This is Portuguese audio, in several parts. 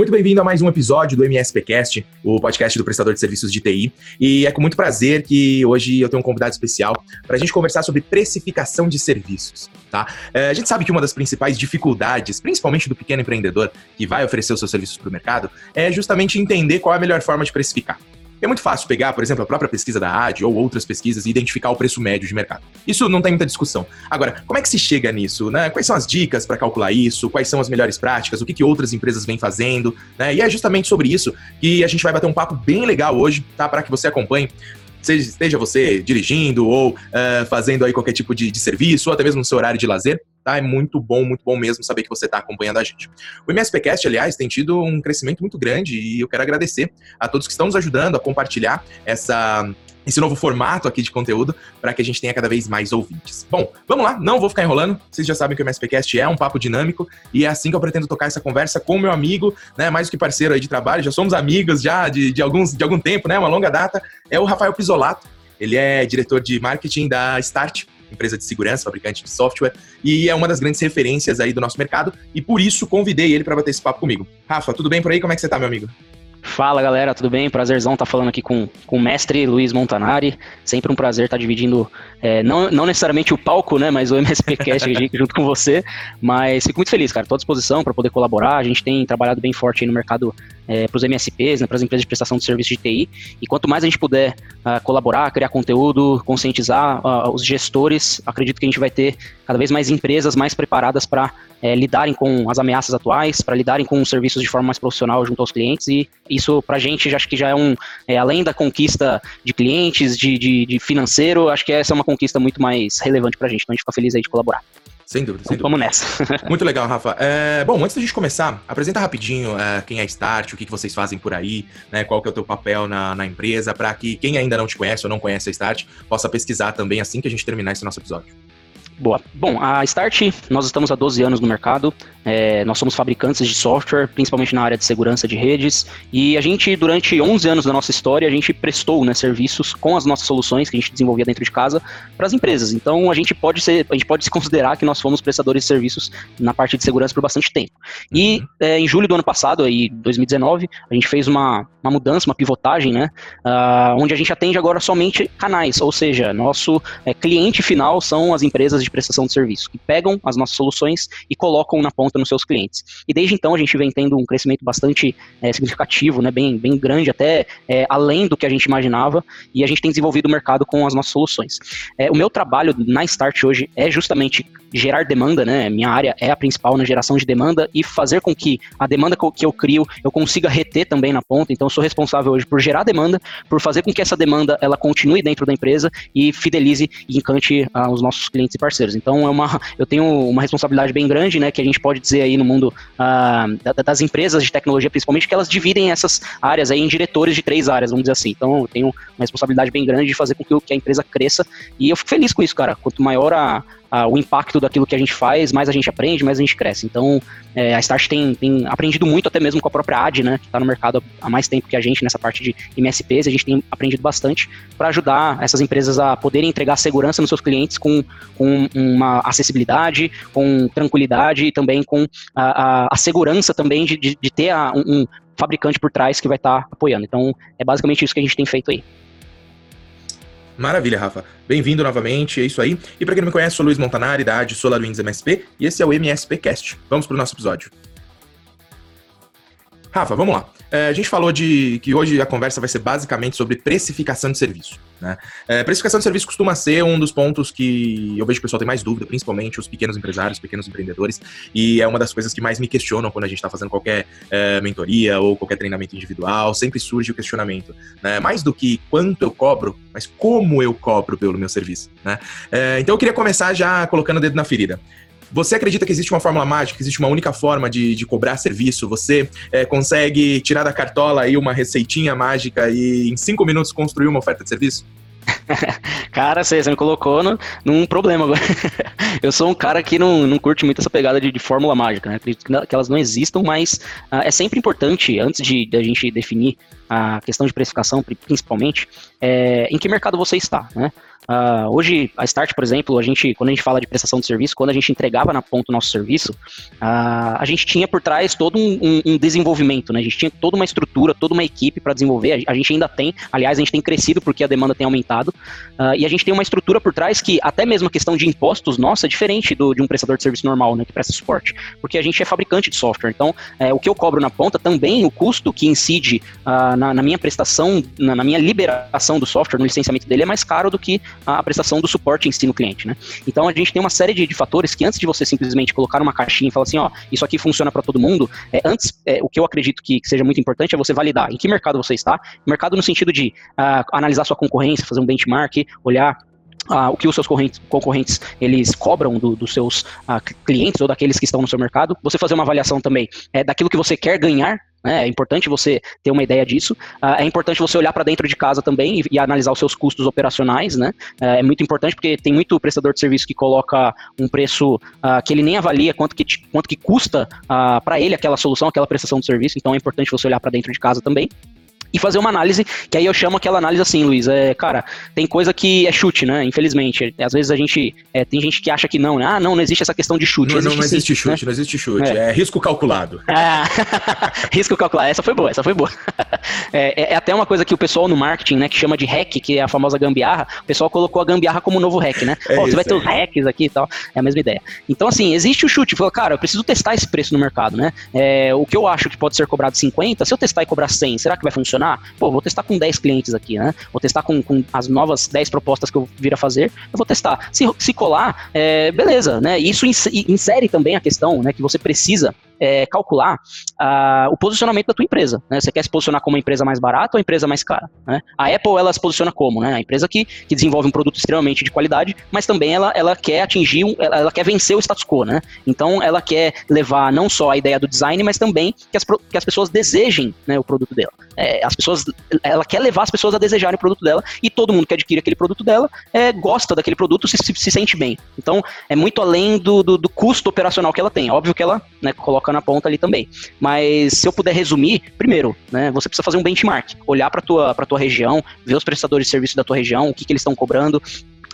Muito bem-vindo a mais um episódio do MSPcast, o podcast do prestador de serviços de TI. E é com muito prazer que hoje eu tenho um convidado especial para a gente conversar sobre precificação de serviços. Tá? É, a gente sabe que uma das principais dificuldades, principalmente do pequeno empreendedor que vai oferecer os seus serviços para o mercado, é justamente entender qual é a melhor forma de precificar. É muito fácil pegar, por exemplo, a própria pesquisa da AD ou outras pesquisas e identificar o preço médio de mercado. Isso não tem muita discussão. Agora, como é que se chega nisso? Né? Quais são as dicas para calcular isso? Quais são as melhores práticas? O que, que outras empresas vêm fazendo? Né? E é justamente sobre isso que a gente vai bater um papo bem legal hoje, tá? Para que você acompanhe seja, você dirigindo ou uh, fazendo aí qualquer tipo de, de, serviço, ou até mesmo no seu horário de lazer, tá? É muito bom, muito bom mesmo saber que você está acompanhando a gente. O MSPcast, aliás, tem tido um crescimento muito grande e eu quero agradecer a todos que estão nos ajudando a compartilhar essa, esse novo formato aqui de conteúdo para que a gente tenha cada vez mais ouvintes. Bom, vamos lá, não vou ficar enrolando. Vocês já sabem que o MSPcast é um papo dinâmico e é assim que eu pretendo tocar essa conversa com o meu amigo, né, mais do que parceiro aí de trabalho, já somos amigos já de, de, alguns, de algum tempo, né, uma longa data, é o Rafael Pisolato. Ele é diretor de marketing da Start, empresa de segurança, fabricante de software, e é uma das grandes referências aí do nosso mercado, e por isso convidei ele para bater esse papo comigo. Rafa, tudo bem por aí? Como é que você tá, meu amigo? Fala galera, tudo bem? Prazerzão estar tá falando aqui com, com o mestre Luiz Montanari. Sempre um prazer estar tá dividindo, é, não, não necessariamente o palco, né? Mas o MSPcast junto com você. Mas fico muito feliz, cara. Estou à disposição para poder colaborar. A gente tem trabalhado bem forte no mercado é, para os MSPs, né, para as empresas de prestação de serviço de TI. E quanto mais a gente puder uh, colaborar, criar conteúdo, conscientizar uh, os gestores, acredito que a gente vai ter cada vez mais empresas mais preparadas para é, lidarem com as ameaças atuais, para lidarem com os serviços de forma mais profissional junto aos clientes. E isso, para a gente, acho que já é um, é, além da conquista de clientes, de, de, de financeiro, acho que essa é uma conquista muito mais relevante para a gente. Então a gente fica feliz aí de colaborar. Sem dúvida, sem dúvida. Vamos nessa. Muito legal, Rafa. É, bom, antes da gente começar, apresenta rapidinho é, quem é Start, o que, que vocês fazem por aí, né, qual que é o teu papel na, na empresa, para que quem ainda não te conhece ou não conhece a Start possa pesquisar também assim que a gente terminar esse nosso episódio. Boa. Bom, a Start, nós estamos há 12 anos no mercado, é, nós somos fabricantes de software, principalmente na área de segurança de redes, e a gente, durante 11 anos da nossa história, a gente prestou né, serviços com as nossas soluções que a gente desenvolvia dentro de casa para as empresas. Então, a gente pode ser, a gente pode se considerar que nós fomos prestadores de serviços na parte de segurança por bastante tempo. E uhum. é, em julho do ano passado, aí 2019, a gente fez uma, uma mudança, uma pivotagem, né, uh, onde a gente atende agora somente canais, ou seja, nosso é, cliente final são as empresas de de prestação de serviço, que pegam as nossas soluções e colocam na ponta nos seus clientes. E desde então a gente vem tendo um crescimento bastante é, significativo, né, bem, bem grande, até é, além do que a gente imaginava, e a gente tem desenvolvido o mercado com as nossas soluções. É, o meu trabalho na Start hoje é justamente gerar demanda, né? Minha área é a principal na geração de demanda e fazer com que a demanda que eu crio eu consiga reter também na ponta. Então, eu sou responsável hoje por gerar demanda, por fazer com que essa demanda ela continue dentro da empresa e fidelize e encante uh, os nossos clientes e parceiros. Então, é uma, eu tenho uma responsabilidade bem grande, né? Que a gente pode dizer aí no mundo uh, das empresas de tecnologia, principalmente, que elas dividem essas áreas aí em diretores de três áreas, vamos dizer assim. Então, eu tenho uma responsabilidade bem grande de fazer com que a empresa cresça e eu fico feliz com isso, cara. Quanto maior a, o impacto daquilo que a gente faz, mais a gente aprende, mais a gente cresce. Então, é, a Start tem, tem, aprendido muito, até mesmo com a própria AD, né, que está no mercado há mais tempo que a gente nessa parte de MSPs, a gente tem aprendido bastante para ajudar essas empresas a poderem entregar segurança nos seus clientes com, com uma acessibilidade, com tranquilidade e também com a, a, a segurança também de, de, de ter um, um fabricante por trás que vai estar tá apoiando. Então, é basicamente isso que a gente tem feito aí. Maravilha, Rafa. Bem-vindo novamente, é isso aí. E para quem não me conhece, sou Luiz Montanari, da AD SolarWinds MSP, e esse é o MSPcast. Vamos para o nosso episódio. Rafa, vamos lá. É, a gente falou de que hoje a conversa vai ser basicamente sobre precificação de serviço. Né? É, precificação de serviço costuma ser um dos pontos que eu vejo que o pessoal tem mais dúvida, principalmente os pequenos empresários, pequenos empreendedores, e é uma das coisas que mais me questionam quando a gente está fazendo qualquer é, mentoria ou qualquer treinamento individual, sempre surge o questionamento. Né? Mais do que quanto eu cobro, mas como eu cobro pelo meu serviço. Né? É, então eu queria começar já colocando o dedo na ferida. Você acredita que existe uma fórmula mágica, que existe uma única forma de, de cobrar serviço? Você é, consegue tirar da cartola aí uma receitinha mágica e em cinco minutos construir uma oferta de serviço? cara, você, me colocou no, num problema agora. eu sou um cara que não, não curte muito essa pegada de, de fórmula mágica, né? Acredito que elas não existam, mas uh, é sempre importante, antes de, de, a gente definir a questão de precificação, principalmente, é, em que mercado você está, né? Uh, hoje, a Start, por exemplo, a gente, quando a gente fala de prestação de serviço, quando a gente entregava na ponta o nosso serviço, uh, a gente tinha por trás todo um, um, um, desenvolvimento, né? A gente tinha toda uma estrutura, toda uma equipe para desenvolver. A, gente ainda tem, aliás, a gente tem crescido porque a demanda tem aumentado. Uh, e a gente tem uma estrutura por trás que até mesmo a questão de impostos nossa é diferente do, de um prestador de serviço normal, né? Que presta suporte. Porque a gente é fabricante de software. Então, é, o que eu cobro na ponta também, o custo que incide na, na, minha prestação, na, na minha liberação do software, no licenciamento dele, é mais caro do que a prestação do suporte em si no cliente, né? Então a gente tem uma série de, de fatores que antes de você simplesmente colocar uma caixinha e falar assim, ó, isso aqui funciona para todo mundo, é, antes, é, o que eu acredito que, que, seja muito importante é você validar em que mercado você está, mercado no sentido de uh, analisar sua concorrência, fazer um benchmark, olhar Uh, o que os seus concorrentes eles cobram do, dos seus uh, clientes ou daqueles que estão no seu mercado. Você fazer uma avaliação também é, daquilo que você quer ganhar? É importante você ter uma ideia disso. Uh, é importante você olhar para dentro de casa também e, e, analisar os seus custos operacionais. Né? Uh, é muito importante porque tem muito prestador de serviço que coloca um preço uh, que ele nem avalia quanto que, quanto que custa para ele aquela solução, aquela prestação de serviço. Então é importante você olhar para dentro de casa também e fazer uma análise, que aí eu chamo aquela análise assim, Luiz, é, cara, tem coisa que é chute, né, infelizmente, às vezes a gente, é, tem gente que acha que não, né, ah, não, não existe essa questão de chute. Não, existe, não, não existe sim, chute, né? não existe chute, é, é risco calculado. Ah, risco calculado, essa foi boa, essa foi boa. É, é, é, até uma coisa que o pessoal no marketing, né, que chama de hack, que é a famosa gambiarra, o pessoal colocou a gambiarra como novo hack, né, é oh, você vai ter os hacks aqui e tal, é a mesma ideia. Então, assim, existe o chute, falou, cara, eu preciso testar esse preço no mercado, né, é, o que eu acho que pode ser cobrado 50, se eu testar e cobrar 100, será que vai funcionar? Pô, vou testar com 10 clientes aqui, né? Vou testar com, com as novas 10 propostas que eu vir a fazer, eu vou testar. Se, se colar, é, beleza, né? Isso insere também a questão, né, que você precisa é, calcular uh, o posicionamento da tua empresa. Né? Você quer se posicionar como uma empresa mais barata ou uma empresa mais cara? Né? A Apple ela se posiciona como, né? A empresa que, que desenvolve um produto extremamente de qualidade, mas também ela, ela quer atingir, um, ela, ela, quer vencer o status quo, né? Então ela quer levar não só a ideia do design, mas também que as, que as pessoas desejem né, o produto dela. É, as pessoas, ela quer levar as pessoas a desejarem o produto dela e todo mundo que adquire aquele produto dela é, gosta daquele produto, se, se, se sente bem. Então é muito além do, do, do custo operacional que ela tem. Óbvio que ela né, coloca na ponta ali também. Mas se eu puder resumir, primeiro, né, você precisa fazer um benchmark, olhar para tua para tua região, ver os prestadores de serviço da tua região, o que, que eles estão cobrando,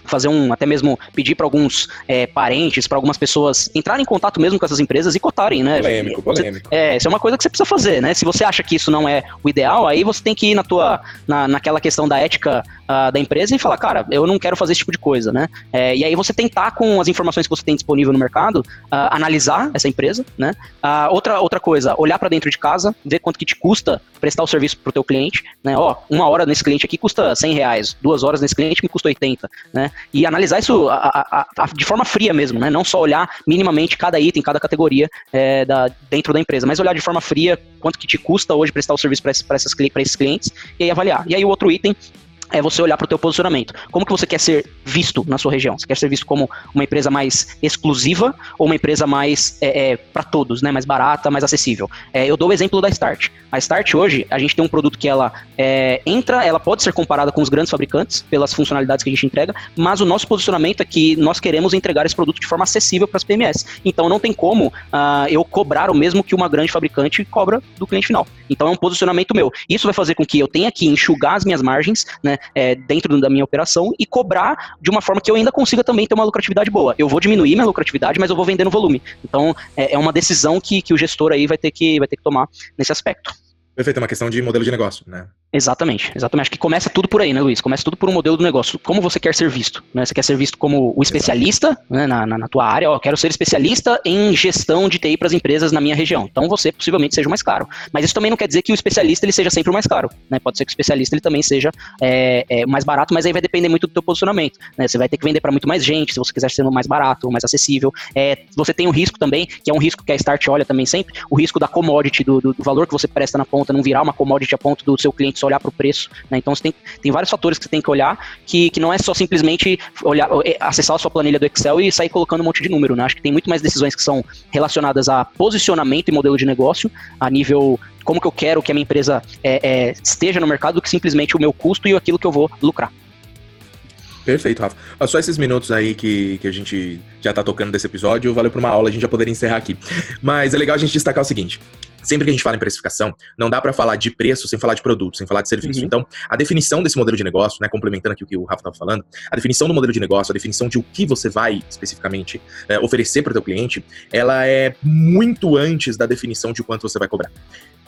fazer um, até mesmo pedir para alguns é, parentes, para algumas pessoas entrarem em contato mesmo com essas empresas e cotarem, né? Polêmico, polêmico. É, isso é uma coisa que você precisa fazer, né? Se você acha que isso não é o ideal, aí você tem que ir na tua, na, naquela questão da ética uh, da empresa e falar, cara, eu não quero fazer esse tipo de coisa, né? É, e aí você tentar com as informações que você tem disponível no mercado, uh, analisar essa empresa, né? Uh, outra, outra coisa, olhar para dentro de casa, ver quanto que te custa prestar o serviço para o teu cliente, né? Ó, uma hora nesse cliente aqui custa 100 reais, duas horas nesse cliente me custa 80, né? E analisar isso a, a, a, de forma fria mesmo, né? Não só olhar minimamente cada item, cada categoria é, da, dentro da empresa, mas olhar de forma fria quanto que te custa hoje prestar o serviço para esses, clientes e aí avaliar. E aí o outro item é você olhar para o teu posicionamento. Como que você quer ser visto na sua região? Você quer ser visto como uma empresa mais exclusiva ou uma empresa mais é, é, para todos, né? Mais barata, mais acessível? É, eu dou o exemplo da Start. A Start hoje, a gente tem um produto que ela é, entra, ela pode ser comparada com os grandes fabricantes pelas funcionalidades que a gente entrega, mas o nosso posicionamento é que nós queremos entregar esse produto de forma acessível para as PMS. Então não tem como uh, eu cobrar o mesmo que uma grande fabricante cobra do cliente final. Então é um posicionamento meu. Isso vai fazer com que eu tenha que enxugar as minhas margens, né? É, dentro da minha operação e cobrar de uma forma que eu ainda consiga também ter uma lucratividade boa. Eu vou diminuir minha lucratividade, mas eu vou vender no volume. Então, é, é uma decisão que, que o gestor aí vai ter que, vai ter que tomar nesse aspecto. Perfeito, é uma questão de modelo de negócio, né? Exatamente, exatamente. Acho que começa tudo por aí, né, Luiz? Começa tudo por um modelo do negócio. Como você quer ser visto? Né? Você quer ser visto como o especialista né, na, na, na, tua área? Ó, quero ser especialista em gestão de TI para as empresas na minha região. Então você possivelmente seja o mais caro. Mas isso também não quer dizer que o especialista ele seja sempre o mais caro. Né? Pode ser que o especialista ele também seja é, é, mais barato, mas aí vai depender muito do teu posicionamento. Né? Você vai ter que vender para muito mais gente, se você quiser ser mais barato, mais acessível. É, você tem um risco também, que é um risco que a Start olha também sempre, o risco da commodity, do, do, do valor que você presta na ponta, não virar uma commodity a ponto do seu cliente só olhar para o preço. Né? Então você tem, tem vários fatores que você tem que olhar, que, que não é só simplesmente olhar, é, acessar a sua planilha do Excel e sair colocando um monte de número. Né? Acho que tem muito mais decisões que são relacionadas a posicionamento e modelo de negócio, a nível como que eu quero que a minha empresa é, é, esteja no mercado, do que simplesmente o meu custo e aquilo que eu vou lucrar. Perfeito, Rafa. Só esses minutos aí que, que a gente já tá tocando desse episódio, valeu para uma aula, a gente já poderia encerrar aqui. Mas é legal a gente destacar o seguinte: sempre que a gente fala em precificação, não dá para falar de preço sem falar de produto, sem falar de serviço. Uhum. Então, a definição desse modelo de negócio, né, complementando aqui o que o Rafa estava falando, a definição do modelo de negócio, a definição de o que você vai especificamente é, oferecer para o teu cliente, ela é muito antes da definição de quanto você vai cobrar.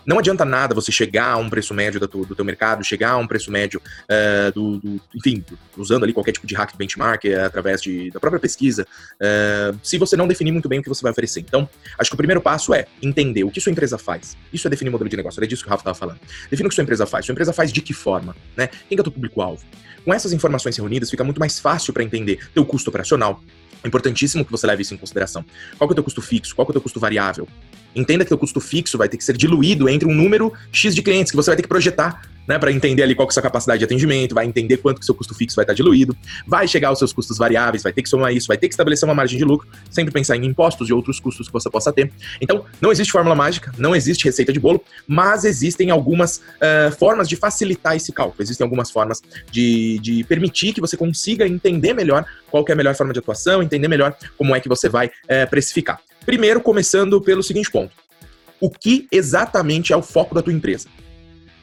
Não adianta nada você chegar a um preço médio do, do teu mercado, chegar a um preço médio uh, do, do, enfim, usando ali qualquer tipo de hack benchmark uh, através de, da própria pesquisa, uh, se você não definir muito bem o que você vai oferecer. Então, acho que o primeiro passo é entender o que sua empresa faz. Isso é definir modelo de negócio, era disso que o Rafa estava falando. Defina o que sua empresa faz. Sua empresa faz de que forma? Né? Quem é o teu público-alvo? Com essas informações reunidas, fica muito mais fácil para entender teu custo operacional, é importantíssimo que você leve isso em consideração. Qual é o teu custo fixo? Qual é o teu custo variável? Entenda que o custo fixo vai ter que ser diluído entre um número X de clientes que você vai ter que projetar, né, para entender ali qual que é a sua capacidade de atendimento, vai entender quanto que seu custo fixo vai estar diluído, vai chegar aos seus custos variáveis, vai ter que somar isso, vai ter que estabelecer uma margem de lucro, sempre pensar em impostos e outros custos que você possa ter. Então, não existe fórmula mágica, não existe receita de bolo, mas existem algumas uh, formas de facilitar esse cálculo, existem algumas formas de, de permitir que você consiga entender melhor qual é a melhor forma de atuação, entender melhor como é que você vai uh, precificar. Primeiro, começando pelo seguinte ponto. O que exatamente é o foco da tua empresa?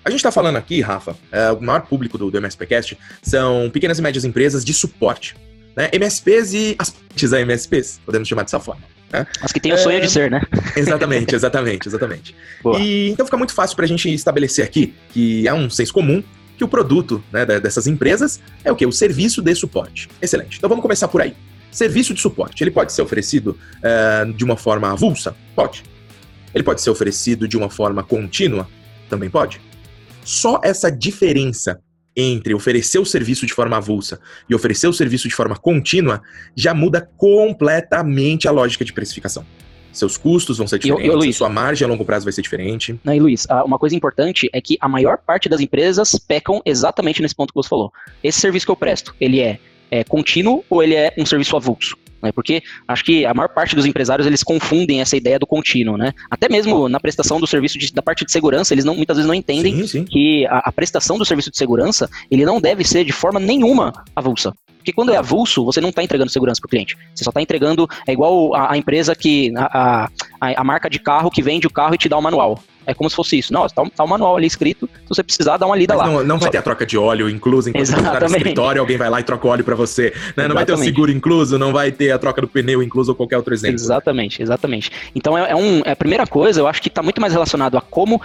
A gente está falando aqui, Rafa, é, o maior público do, do MSPcast são pequenas e médias empresas de suporte. Né? MSPs e as partes da MSPs, podemos chamar dessa forma. Né? As que têm o sonho é... de ser, né? Exatamente, exatamente, exatamente. E, então fica muito fácil para a gente estabelecer aqui que é um senso comum que o produto né, dessas empresas é o que? O serviço de suporte. Excelente. Então vamos começar por aí. Serviço de suporte, ele pode ser oferecido uh, de uma forma avulsa? Pode. Ele pode ser oferecido de uma forma contínua? Também pode. Só essa diferença entre oferecer o serviço de forma avulsa e oferecer o serviço de forma contínua já muda completamente a lógica de precificação. Seus custos vão ser diferentes, eu, eu, sua margem a longo prazo vai ser diferente. Não, e Luiz, uma coisa importante é que a maior parte das empresas pecam exatamente nesse ponto que você falou. Esse serviço que eu presto, ele é é contínuo ou ele é um serviço avulso? Né? Porque acho que a maior parte dos empresários eles confundem essa ideia do contínuo, né? Até mesmo na prestação do serviço de, da parte de segurança, eles não, muitas vezes não entendem sim, sim. que a, a prestação do serviço de segurança ele não deve ser de forma nenhuma avulsa. Porque quando é avulso, você não está entregando segurança para o cliente. Você só está entregando. É igual a, a empresa que. A, a, a, marca de carro que vende o carro e te dá o manual. É como se fosse isso. Não, tá, tá o manual ali escrito, se você precisar, dá uma lida Mas lá. Não, não vai ter a troca de óleo incluso enquanto Exatamente. você está no escritório, alguém vai lá e troca o óleo para você. Né? Não vai ter o seguro incluso, não vai ter a troca do pneu incluso ou qualquer outro exemplo. Exatamente, exatamente. Então é, é um, é a primeira coisa, eu acho que está muito mais relacionado a como uh,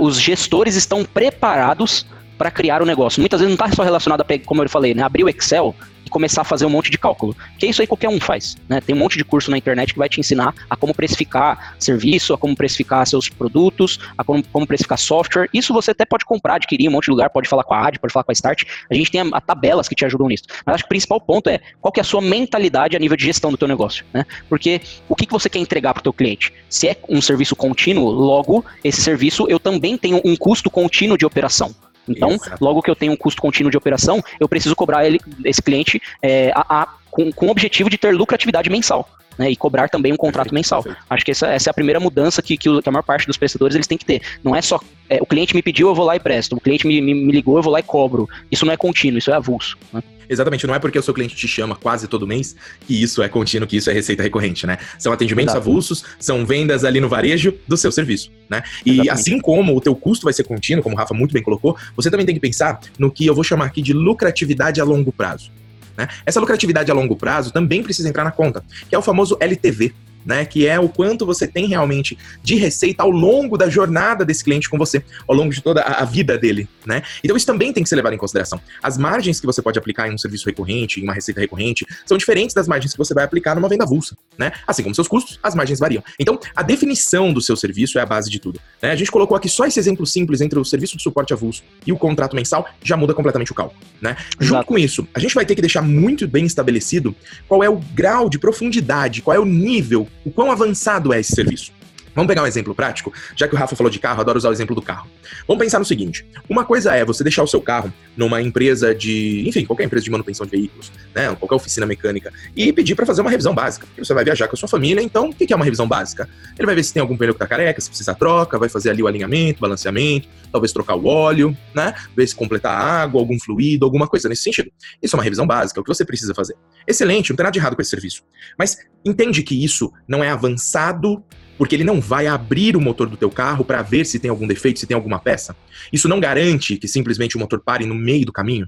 os gestores estão preparados para criar o um negócio. Muitas vezes não está só relacionado a, como eu falei, né, abrir o Excel começar a fazer um monte de cálculo. Que isso aí qualquer um faz. Né? Tem um monte de curso na internet que vai te ensinar a como precificar serviço, a como precificar seus produtos, a como, como precificar software. Isso você até pode comprar, adquirir em um monte de lugar, pode falar com a AD, pode falar com a Start. A gente tem a, a tabelas que te ajudam nisso. Mas acho que o principal ponto é qual que é a sua mentalidade a nível de gestão do teu negócio. Né? Porque o que, que você quer entregar para o teu cliente? Se é um serviço contínuo, logo, esse serviço eu também tenho um custo contínuo de operação. Então, Exato. logo que eu tenho um custo contínuo de operação, eu preciso cobrar ele, esse cliente é, a, a, com, com o objetivo de ter lucratividade mensal. Né, e cobrar também um contrato perfeito, mensal. Perfeito. Acho que essa, essa, é a primeira mudança que, que, a maior parte dos prestadores eles têm que ter. Não é só é, o cliente me pediu, eu vou lá e presto. O cliente me, me, me, ligou, eu vou lá e cobro. Isso não é contínuo, isso é avulso. Né? Exatamente, não é porque o seu cliente te chama quase todo mês que isso é contínuo, que isso é receita recorrente, né? São atendimentos Exato. avulsos, são vendas ali no varejo do seu serviço, né? E Exatamente. assim como o teu custo vai ser contínuo, como o Rafa muito bem colocou, você também tem que pensar no que eu vou chamar aqui de lucratividade a longo prazo. Né? Essa lucratividade a longo prazo também precisa entrar na conta, que é o famoso LTV, né? Que é o quanto você tem realmente de receita ao longo da jornada desse cliente com você, ao longo de toda a, vida dele, né? Então isso também tem que ser levado em consideração. As margens que você pode aplicar em um serviço recorrente, em uma receita recorrente, são diferentes das margens que você vai aplicar numa venda avulsa, né? Assim como seus custos, as margens variam. Então, a definição do seu serviço é a base de tudo. Né? A gente colocou aqui só esse exemplo simples entre o serviço de suporte avulso e o contrato mensal, já muda completamente o cálculo, né? Junto com isso, a gente vai ter que deixar muito bem estabelecido qual é o grau de profundidade, qual é o nível o quão avançado é esse serviço. Vamos pegar um exemplo prático? Já que o Rafa falou de carro, adoro usar o exemplo do carro. Vamos pensar no seguinte: uma coisa é você deixar o seu carro numa empresa de, enfim, qualquer empresa de manutenção de veículos, né, qualquer oficina mecânica, e pedir para fazer uma revisão básica. Porque você vai viajar com a sua família, então o que é uma revisão básica? Ele vai ver se tem algum pneu que tá careca, se precisa troca, vai fazer ali o alinhamento, balanceamento, talvez trocar o óleo, né? Ver se completar água, algum fluido, alguma coisa nesse sentido. Isso é uma revisão básica, é o que você precisa fazer. Excelente, não tem nada de errado com esse serviço. Mas entende que isso não é avançado porque ele não vai abrir o motor do teu carro para ver se tem algum defeito, se tem alguma peça. Isso não garante que simplesmente o motor pare no meio do caminho.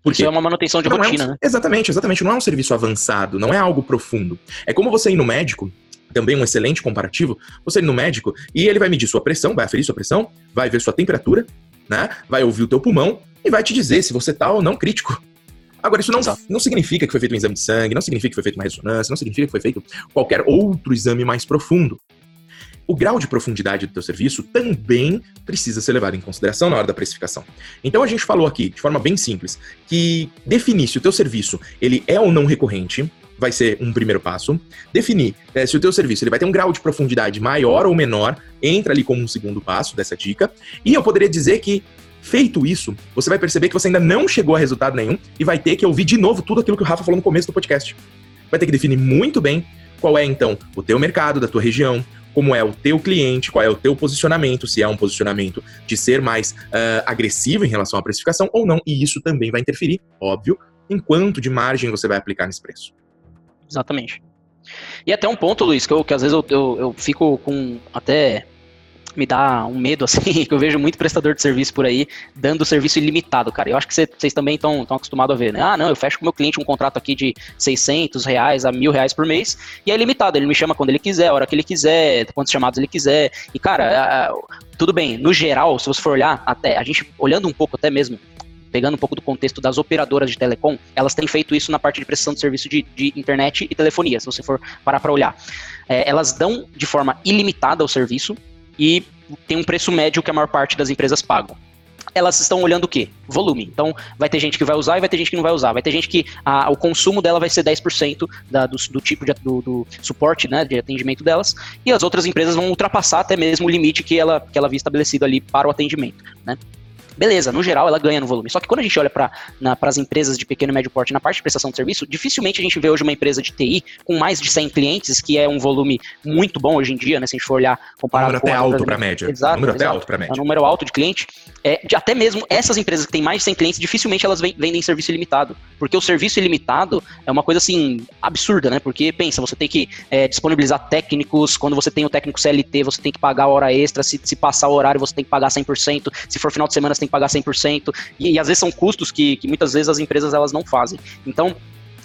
Porque Isso é uma manutenção de rotina, é um, né? Exatamente, exatamente. Não é um serviço avançado, não é algo profundo. É como você ir no médico, também um excelente comparativo, você ir no médico e ele vai medir sua pressão, vai aferir sua pressão, vai ver sua temperatura, né? Vai ouvir o teu pulmão e vai te dizer se você tá ou não crítico. Agora, isso não, não significa que foi feito um exame de sangue, não significa que foi feita uma ressonância, não significa que foi feito qualquer outro exame mais profundo o grau de profundidade do teu serviço também precisa ser levado em consideração na hora da precificação. Então a gente falou aqui, de forma bem simples, que definir se o teu serviço ele é ou não recorrente, vai ser um primeiro passo. Definir é, se o teu serviço ele vai ter um grau de profundidade maior ou menor, entra ali como um segundo passo dessa dica. E eu poderia dizer que Feito isso, você vai perceber que você ainda não chegou a resultado nenhum e vai ter que ouvir de novo tudo aquilo que o Rafa falou no começo do podcast. Vai ter que definir muito bem qual é então o teu mercado da tua região, como é o teu cliente, qual é o teu posicionamento, se é um posicionamento de ser mais uh, agressivo em relação à precificação ou não, e isso também vai interferir, óbvio, em quanto de margem você vai aplicar nesse preço. Exatamente. E até um ponto, Luiz, que, eu, que às vezes eu, eu, eu fico com até me dá um medo, assim, que eu vejo muito prestador de serviço por aí dando serviço ilimitado, cara. Eu acho que vocês também estão acostumados a ver, né? Ah, não, eu fecho com o meu cliente um contrato aqui de 600 reais a mil reais por mês e é ilimitado. Ele me chama quando ele quiser, a hora que ele quiser, quantos chamados ele quiser. E, cara, tudo bem, no geral, se você for olhar, até a gente olhando um pouco até mesmo pegando um pouco do contexto das operadoras de telecom, elas têm feito isso na parte de prestação de serviço de, de internet e telefonia, se você for parar para olhar. É, elas dão de forma ilimitada o serviço, e tem um preço médio que a maior parte das empresas pagam elas estão olhando o quê? Volume. Então, vai ter gente que vai usar e vai ter gente que não vai usar. Vai ter gente que a, o consumo dela vai ser 10% da, do, do tipo de, do, do, suporte, né, de atendimento delas, e as outras empresas vão ultrapassar até mesmo o limite que ela, que ela havia estabelecido ali para o atendimento, né? Beleza, no geral ela ganha no volume. Só que quando a gente olha para as empresas de pequeno e médio porte na parte de prestação de serviço, dificilmente a gente vê hoje uma empresa de TI com mais de 100 clientes, que é um volume muito bom hoje em dia, né? Se a gente for olhar comparado um número com. até alto para média. Exato. Número até alto para média. É um número alto de cliente. É, de, até mesmo essas empresas que têm mais de 100 clientes, dificilmente elas vendem serviço ilimitado. Porque o serviço ilimitado é uma coisa assim absurda, né? Porque pensa, você tem que é, disponibilizar técnicos, quando você tem o técnico CLT, você tem que pagar a hora extra, se, se passar o horário, você tem que pagar 100%, se for final de semana, tem que pagar 100%, e, e às vezes são custos que, que muitas vezes as empresas elas não fazem. Então,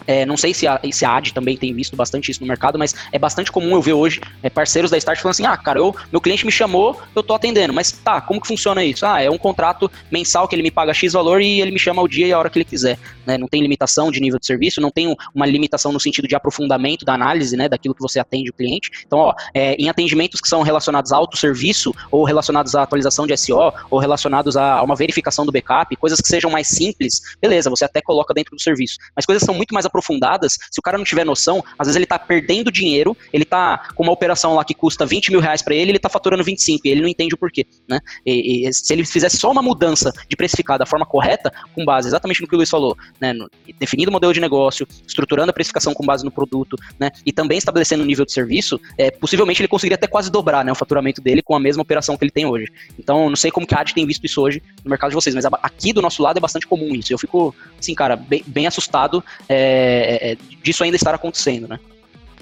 é, não sei se a, se a AD também tem visto bastante isso no mercado, mas é bastante comum eu ver hoje é, parceiros da Start falando assim: ah, cara, eu, meu cliente me chamou, eu tô atendendo, mas tá, como que funciona isso? Ah, é um contrato mensal que ele me paga X valor e ele me chama o dia e a hora que ele quiser. Né? Não tem limitação de nível de serviço, não tem uma limitação no sentido de aprofundamento da análise né, daquilo que você atende o cliente. Então, ó, é, em atendimentos que são relacionados a autosserviço, ou relacionados à atualização de SO, ou relacionados a, a uma verificação do backup, coisas que sejam mais simples, beleza, você até coloca dentro do serviço. Mas coisas que são muito mais aprofundadas, se o cara não tiver noção, às vezes ele tá perdendo dinheiro, ele tá com uma operação lá que custa 20 mil reais para ele, ele tá faturando 25 e ele não entende o porquê, né? E, e, se ele fizesse só uma mudança de precificar da forma correta, com base exatamente no que o Luiz falou, né? No, definindo o modelo de negócio, estruturando a precificação com base no produto, né? E também estabelecendo o nível de serviço, é, possivelmente ele conseguiria até quase dobrar, né? O faturamento dele com a mesma operação que ele tem hoje. Então, não sei como que a AD tem visto isso hoje no mercado de vocês, mas aqui do nosso lado é bastante comum isso. Eu fico, assim, cara, bem, bem assustado é, é, disso ainda estar acontecendo, né?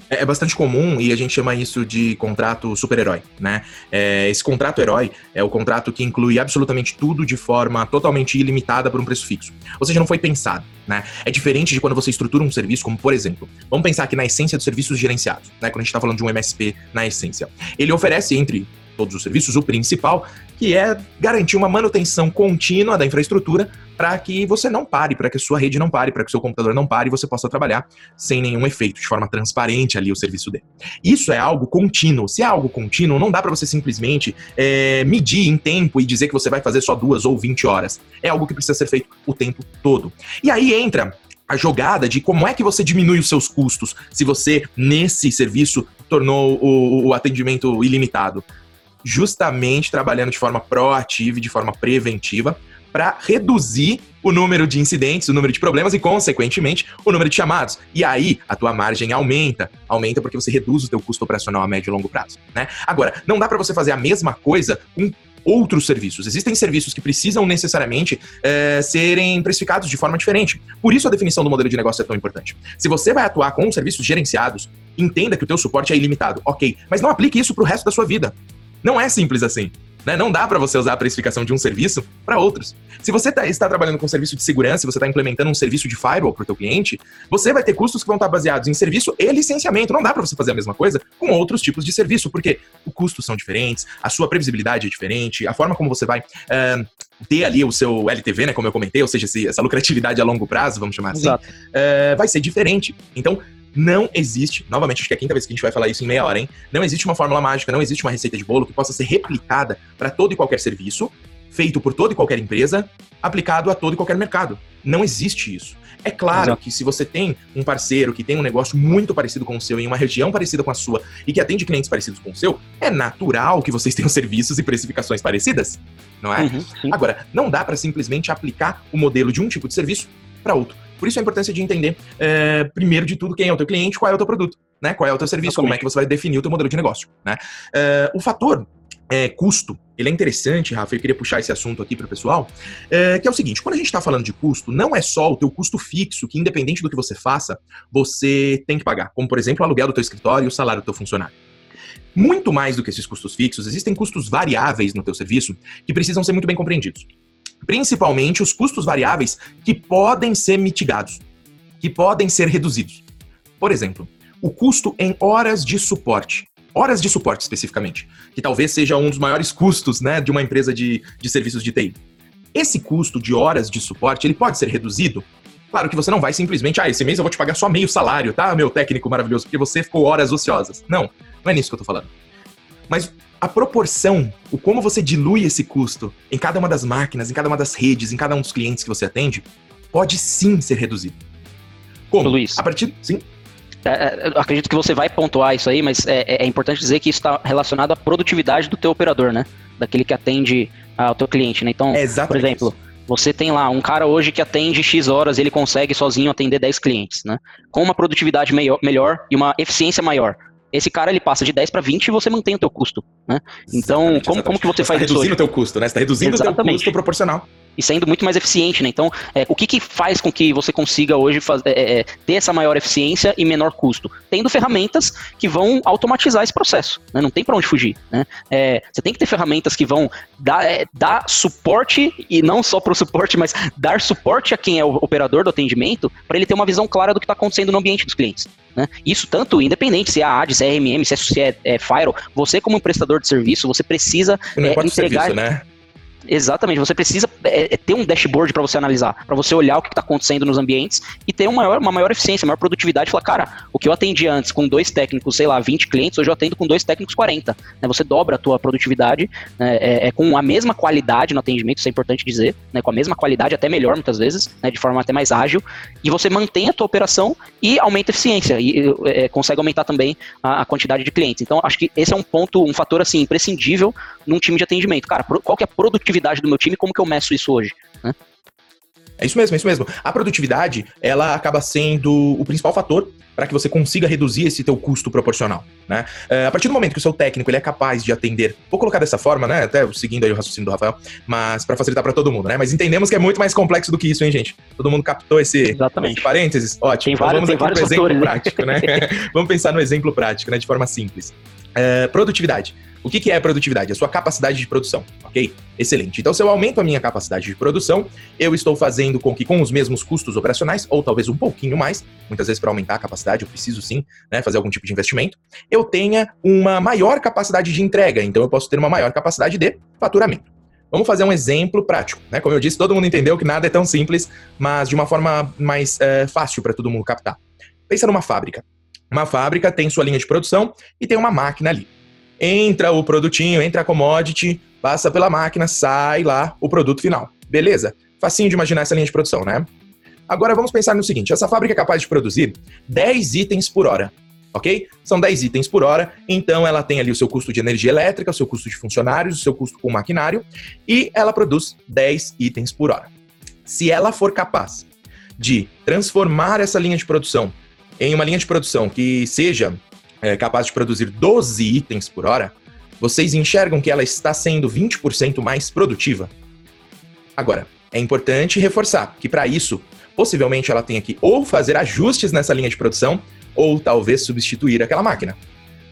É, é bastante comum e a gente chama isso de contrato super-herói, né? É, esse contrato herói é o contrato que inclui absolutamente tudo de forma totalmente ilimitada por um preço fixo. Ou seja, não foi pensado, né? É diferente de quando você estrutura um serviço, como por exemplo, vamos pensar aqui na essência dos serviços gerenciados, né? Quando a gente está falando de um MSP na essência. Ele oferece entre todos os serviços, o principal, que é garantir uma manutenção contínua da infraestrutura para que você não pare, para que a sua rede não pare, para que o seu computador não pare e você possa trabalhar sem nenhum efeito, de forma transparente ali o serviço dele. Isso é algo contínuo. Se é algo contínuo, não dá para você simplesmente é, medir em tempo e dizer que você vai fazer só duas ou 20 horas. É algo que precisa ser feito o tempo todo. E aí entra a jogada de como é que você diminui os seus custos se você, nesse serviço, tornou o, o atendimento ilimitado. Justamente trabalhando de forma proativa e de forma preventiva para reduzir o número de incidentes, o número de problemas e, consequentemente, o número de chamados. E aí, a tua margem aumenta. Aumenta porque você reduz o teu custo operacional a médio e longo prazo, né? Agora, não dá para você fazer a mesma coisa com outros serviços. Existem serviços que precisam necessariamente é, serem precificados de forma diferente. Por isso a definição do modelo de negócio é tão importante. Se você vai atuar com serviços gerenciados, entenda que o teu suporte é ilimitado, ok, mas não aplique isso para o resto da sua vida. Não é simples assim. Né? Não dá para você usar a precificação de um serviço para outros. Se você tá, está trabalhando com um serviço de segurança, se você está implementando um serviço de firewall para o teu cliente, você vai ter custos que vão estar baseados em serviço e licenciamento. Não dá para você fazer a mesma coisa com outros tipos de serviço, porque os custos são diferentes, a sua previsibilidade é diferente, a forma como você vai uh, ter ali o seu LTV, né, como eu comentei, ou seja, essa lucratividade a longo prazo, vamos chamar assim, uh, vai ser diferente. Então, não existe, novamente, acho que é a quinta vez que a gente vai falar isso em meia hora, hein? Não existe uma fórmula mágica, não existe uma receita de bolo que possa ser replicada para todo e qualquer serviço, feito por toda e qualquer empresa, aplicado a todo e qualquer mercado. Não existe isso. É claro Exato. que se você tem um parceiro que tem um negócio muito parecido com o seu, em uma região parecida com a sua, e que atende clientes parecidos com o seu, é natural que vocês tenham serviços e precificações parecidas, não é? Uhum, Agora, não dá para simplesmente aplicar o modelo de um tipo de serviço para outro. Por isso a importância de entender, é, primeiro de tudo, quem é o teu cliente, qual é o teu produto, né? Qual é o teu serviço, Exatamente. como é que você vai definir o teu modelo de negócio, né? É, o fator é, custo, ele é interessante, Rafa, eu queria puxar esse assunto aqui para o pessoal, é, que é o seguinte, quando a gente está falando de custo, não é só o teu custo fixo, que independente do que você faça, você tem que pagar, como por exemplo o aluguel do teu escritório e o salário do teu funcionário. Muito mais do que esses custos fixos, existem custos variáveis no teu serviço que precisam ser muito bem compreendidos principalmente os custos variáveis que podem ser mitigados, que podem ser reduzidos. Por exemplo, o custo em horas de suporte. Horas de suporte, especificamente, que talvez seja um dos maiores custos né, de uma empresa de, de serviços de TI. Esse custo de horas de suporte, ele pode ser reduzido? Claro que você não vai simplesmente, ah, esse mês eu vou te pagar só meio salário, tá, meu técnico maravilhoso, porque você ficou horas ociosas. Não, não é nisso que eu tô falando. Mas a proporção, o como você dilui esse custo em cada uma das máquinas, em cada uma das redes, em cada um dos clientes que você atende, pode sim ser reduzido. Como? Luiz. A partir. Sim. É, é acredito que você vai pontuar isso aí, mas é, é, é importante dizer que isso está relacionado à produtividade do teu operador, né? Daquele que atende ao teu cliente, né? Então, por exemplo, isso. Você tem lá um cara hoje que atende X horas, ele consegue sozinho atender 10 clientes, né? Com uma produtividade melhor, melhor e uma eficiência maior esse cara ele passa de 10 para 20 e você mantém o teu custo, né? Então, como, como que você, você faz tá isso reduzindo o teu custo, né? Você tá reduzindo o teu custo proporcional e sendo muito mais eficiente, né? Então, é, o que, que faz com que você consiga hoje faz, é, é, ter essa maior eficiência e menor custo? Tendo ferramentas que vão automatizar esse processo, né? Não tem para onde fugir, né? É, você tem que ter ferramentas que vão dar, é, dar suporte, e não só para o suporte, mas dar suporte a quem é o operador do atendimento, para ele ter uma visão clara do que está acontecendo no ambiente dos clientes. Né? Isso tanto independente se é a AD, se é RMM, se é, se é, é Firewall, você como prestador de serviço, você precisa é, entregar... Serviço, né? Exatamente, você precisa é, é ter um dashboard para você analisar, para você olhar o que está acontecendo nos ambientes e ter uma maior, uma maior eficiência, maior produtividade. Falar, cara, o que eu atendi antes com dois técnicos, sei lá, 20 clientes, hoje eu atendo com dois técnicos 40. Né? Você dobra a tua produtividade né? é, é, com a mesma qualidade no atendimento, isso é importante dizer, né? com a mesma qualidade, até melhor muitas vezes, né? de forma até mais ágil, e você mantém a tua operação e aumenta a eficiência e é, consegue aumentar também a, a, quantidade de clientes. Então, acho que esse é um ponto, um fator assim imprescindível num time de atendimento. Cara, qual que é a produtividade produtividade do meu time, como que eu meço isso hoje? Né? É isso mesmo, é isso mesmo. A produtividade, ela acaba sendo o principal fator para que você consiga reduzir esse teu custo proporcional, né? É, a partir do momento que o seu técnico ele é capaz de atender, vou colocar dessa forma, né? Até seguindo aí o raciocínio do Rafael, mas para facilitar para todo mundo, né? Mas entendemos que é muito mais complexo do que isso, hein, gente? Todo mundo captou esse, Exatamente. esse parênteses? Ótimo. Tem vários, então vamos aqui para exemplo prático, né? vamos pensar no exemplo prático, né? De forma simples. É, produtividade. O que, que é produtividade? A sua capacidade de produção, ok? Excelente. Então, se eu aumento a minha capacidade de produção, eu estou fazendo com que, com os mesmos custos operacionais, ou talvez um pouquinho mais, muitas vezes para aumentar a capacidade, eu preciso sim né, fazer algum tipo de investimento, eu tenha uma maior capacidade de entrega, então eu posso ter uma maior capacidade de faturamento. Vamos fazer um exemplo prático, né? Como eu disse, todo mundo entendeu que nada é tão simples, mas de uma forma mais é, fácil para todo mundo captar. Pensa numa fábrica. Uma fábrica tem sua linha de produção e tem uma máquina ali entra o produtinho, entra a commodity, passa pela máquina, sai lá o produto final. Beleza? Facinho de imaginar essa linha de produção, né? Agora vamos pensar no seguinte: essa fábrica é capaz de produzir 10 itens por hora. Ok? São 10 itens por hora, então ela tem ali o seu custo de energia elétrica, o seu custo de funcionários, o seu custo com maquinário, e ela produz 10 itens por hora. Se ela for capaz de transformar essa linha de produção em uma linha de produção que seja é, capaz de produzir 12 itens por hora, vocês enxergam que ela está sendo 20% mais produtiva? Agora, é importante reforçar que para isso, possivelmente ela tenha que ou fazer ajustes nessa linha de produção, ou talvez substituir aquela máquina.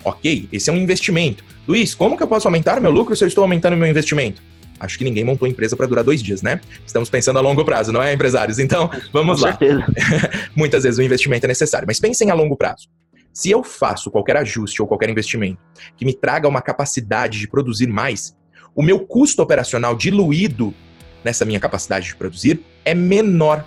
Ok, esse é um investimento. Luiz, como que eu posso aumentar meu lucro se eu estou aumentando meu investimento? Acho que ninguém montou empresa para durar dois dias, né? Estamos pensando a longo prazo, não é, empresários? Então, vamos Com lá. Muitas vezes o investimento é necessário, mas pensem a longo prazo. Se eu faço qualquer ajuste ou qualquer investimento que me traga uma capacidade de produzir mais, o meu custo operacional diluído nessa minha capacidade de produzir é menor.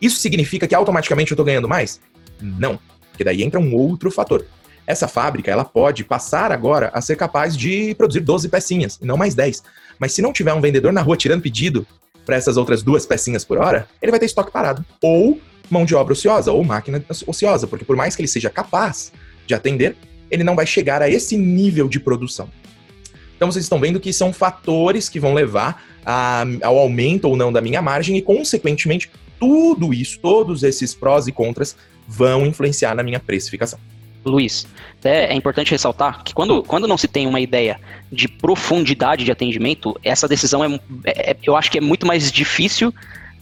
Isso significa que automaticamente eu estou ganhando mais? Não, porque daí entra um outro fator. Essa fábrica ela pode passar agora a ser capaz de produzir 12 pecinhas, e não mais 10. Mas se não tiver um vendedor na rua tirando pedido para essas outras duas pecinhas por hora, ele vai ter estoque parado. Ou mão de obra ociosa, ou máquina ociosa, porque por mais que ele seja capaz de atender, ele não vai chegar a esse nível de produção. Então vocês estão vendo que são fatores que vão levar a, ao aumento ou não da minha margem e, consequentemente, tudo isso, todos esses prós e contras vão influenciar na minha precificação. Luiz, é, é importante ressaltar que quando, quando não se tem uma ideia de profundidade de atendimento, essa decisão é, é eu acho que é muito mais difícil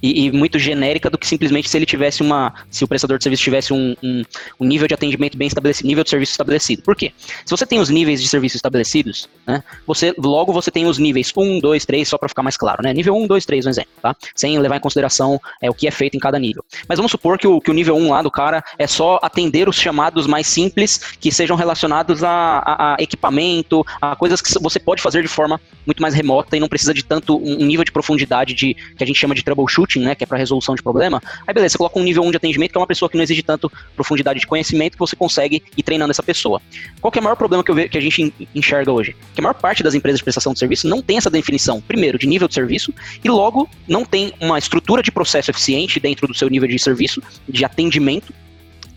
e, e, muito genérica do que simplesmente se ele tivesse uma. Se o prestador de serviço tivesse um, um, um, nível de atendimento bem estabelecido, nível de serviço estabelecido. Por quê? Se você tem os níveis de serviço estabelecidos, né? Você, logo você tem os níveis 1, 2, 3, só para ficar mais claro, né? Nível 1, 2, 3, um exemplo, tá? Sem levar em consideração é, o que é feito em cada nível. Mas vamos supor que o, que o nível 1 lá do cara é só atender os chamados mais simples que sejam relacionados a, a, a equipamento, a coisas que você pode fazer de forma muito mais remota e não precisa de tanto um nível de profundidade de que a gente chama de troubleshooting coaching, né, que é para resolução de problema, aí beleza, você coloca um nível 1 de atendimento, que é uma pessoa que não exige tanto profundidade de conhecimento, que você consegue ir treinando essa pessoa. Qual que é o maior problema que, eu que a gente enxerga hoje? Que a maior parte das empresas de prestação de serviço não tem essa definição, primeiro, de nível de serviço, e logo não tem uma estrutura de processo eficiente dentro do seu nível de serviço, de atendimento,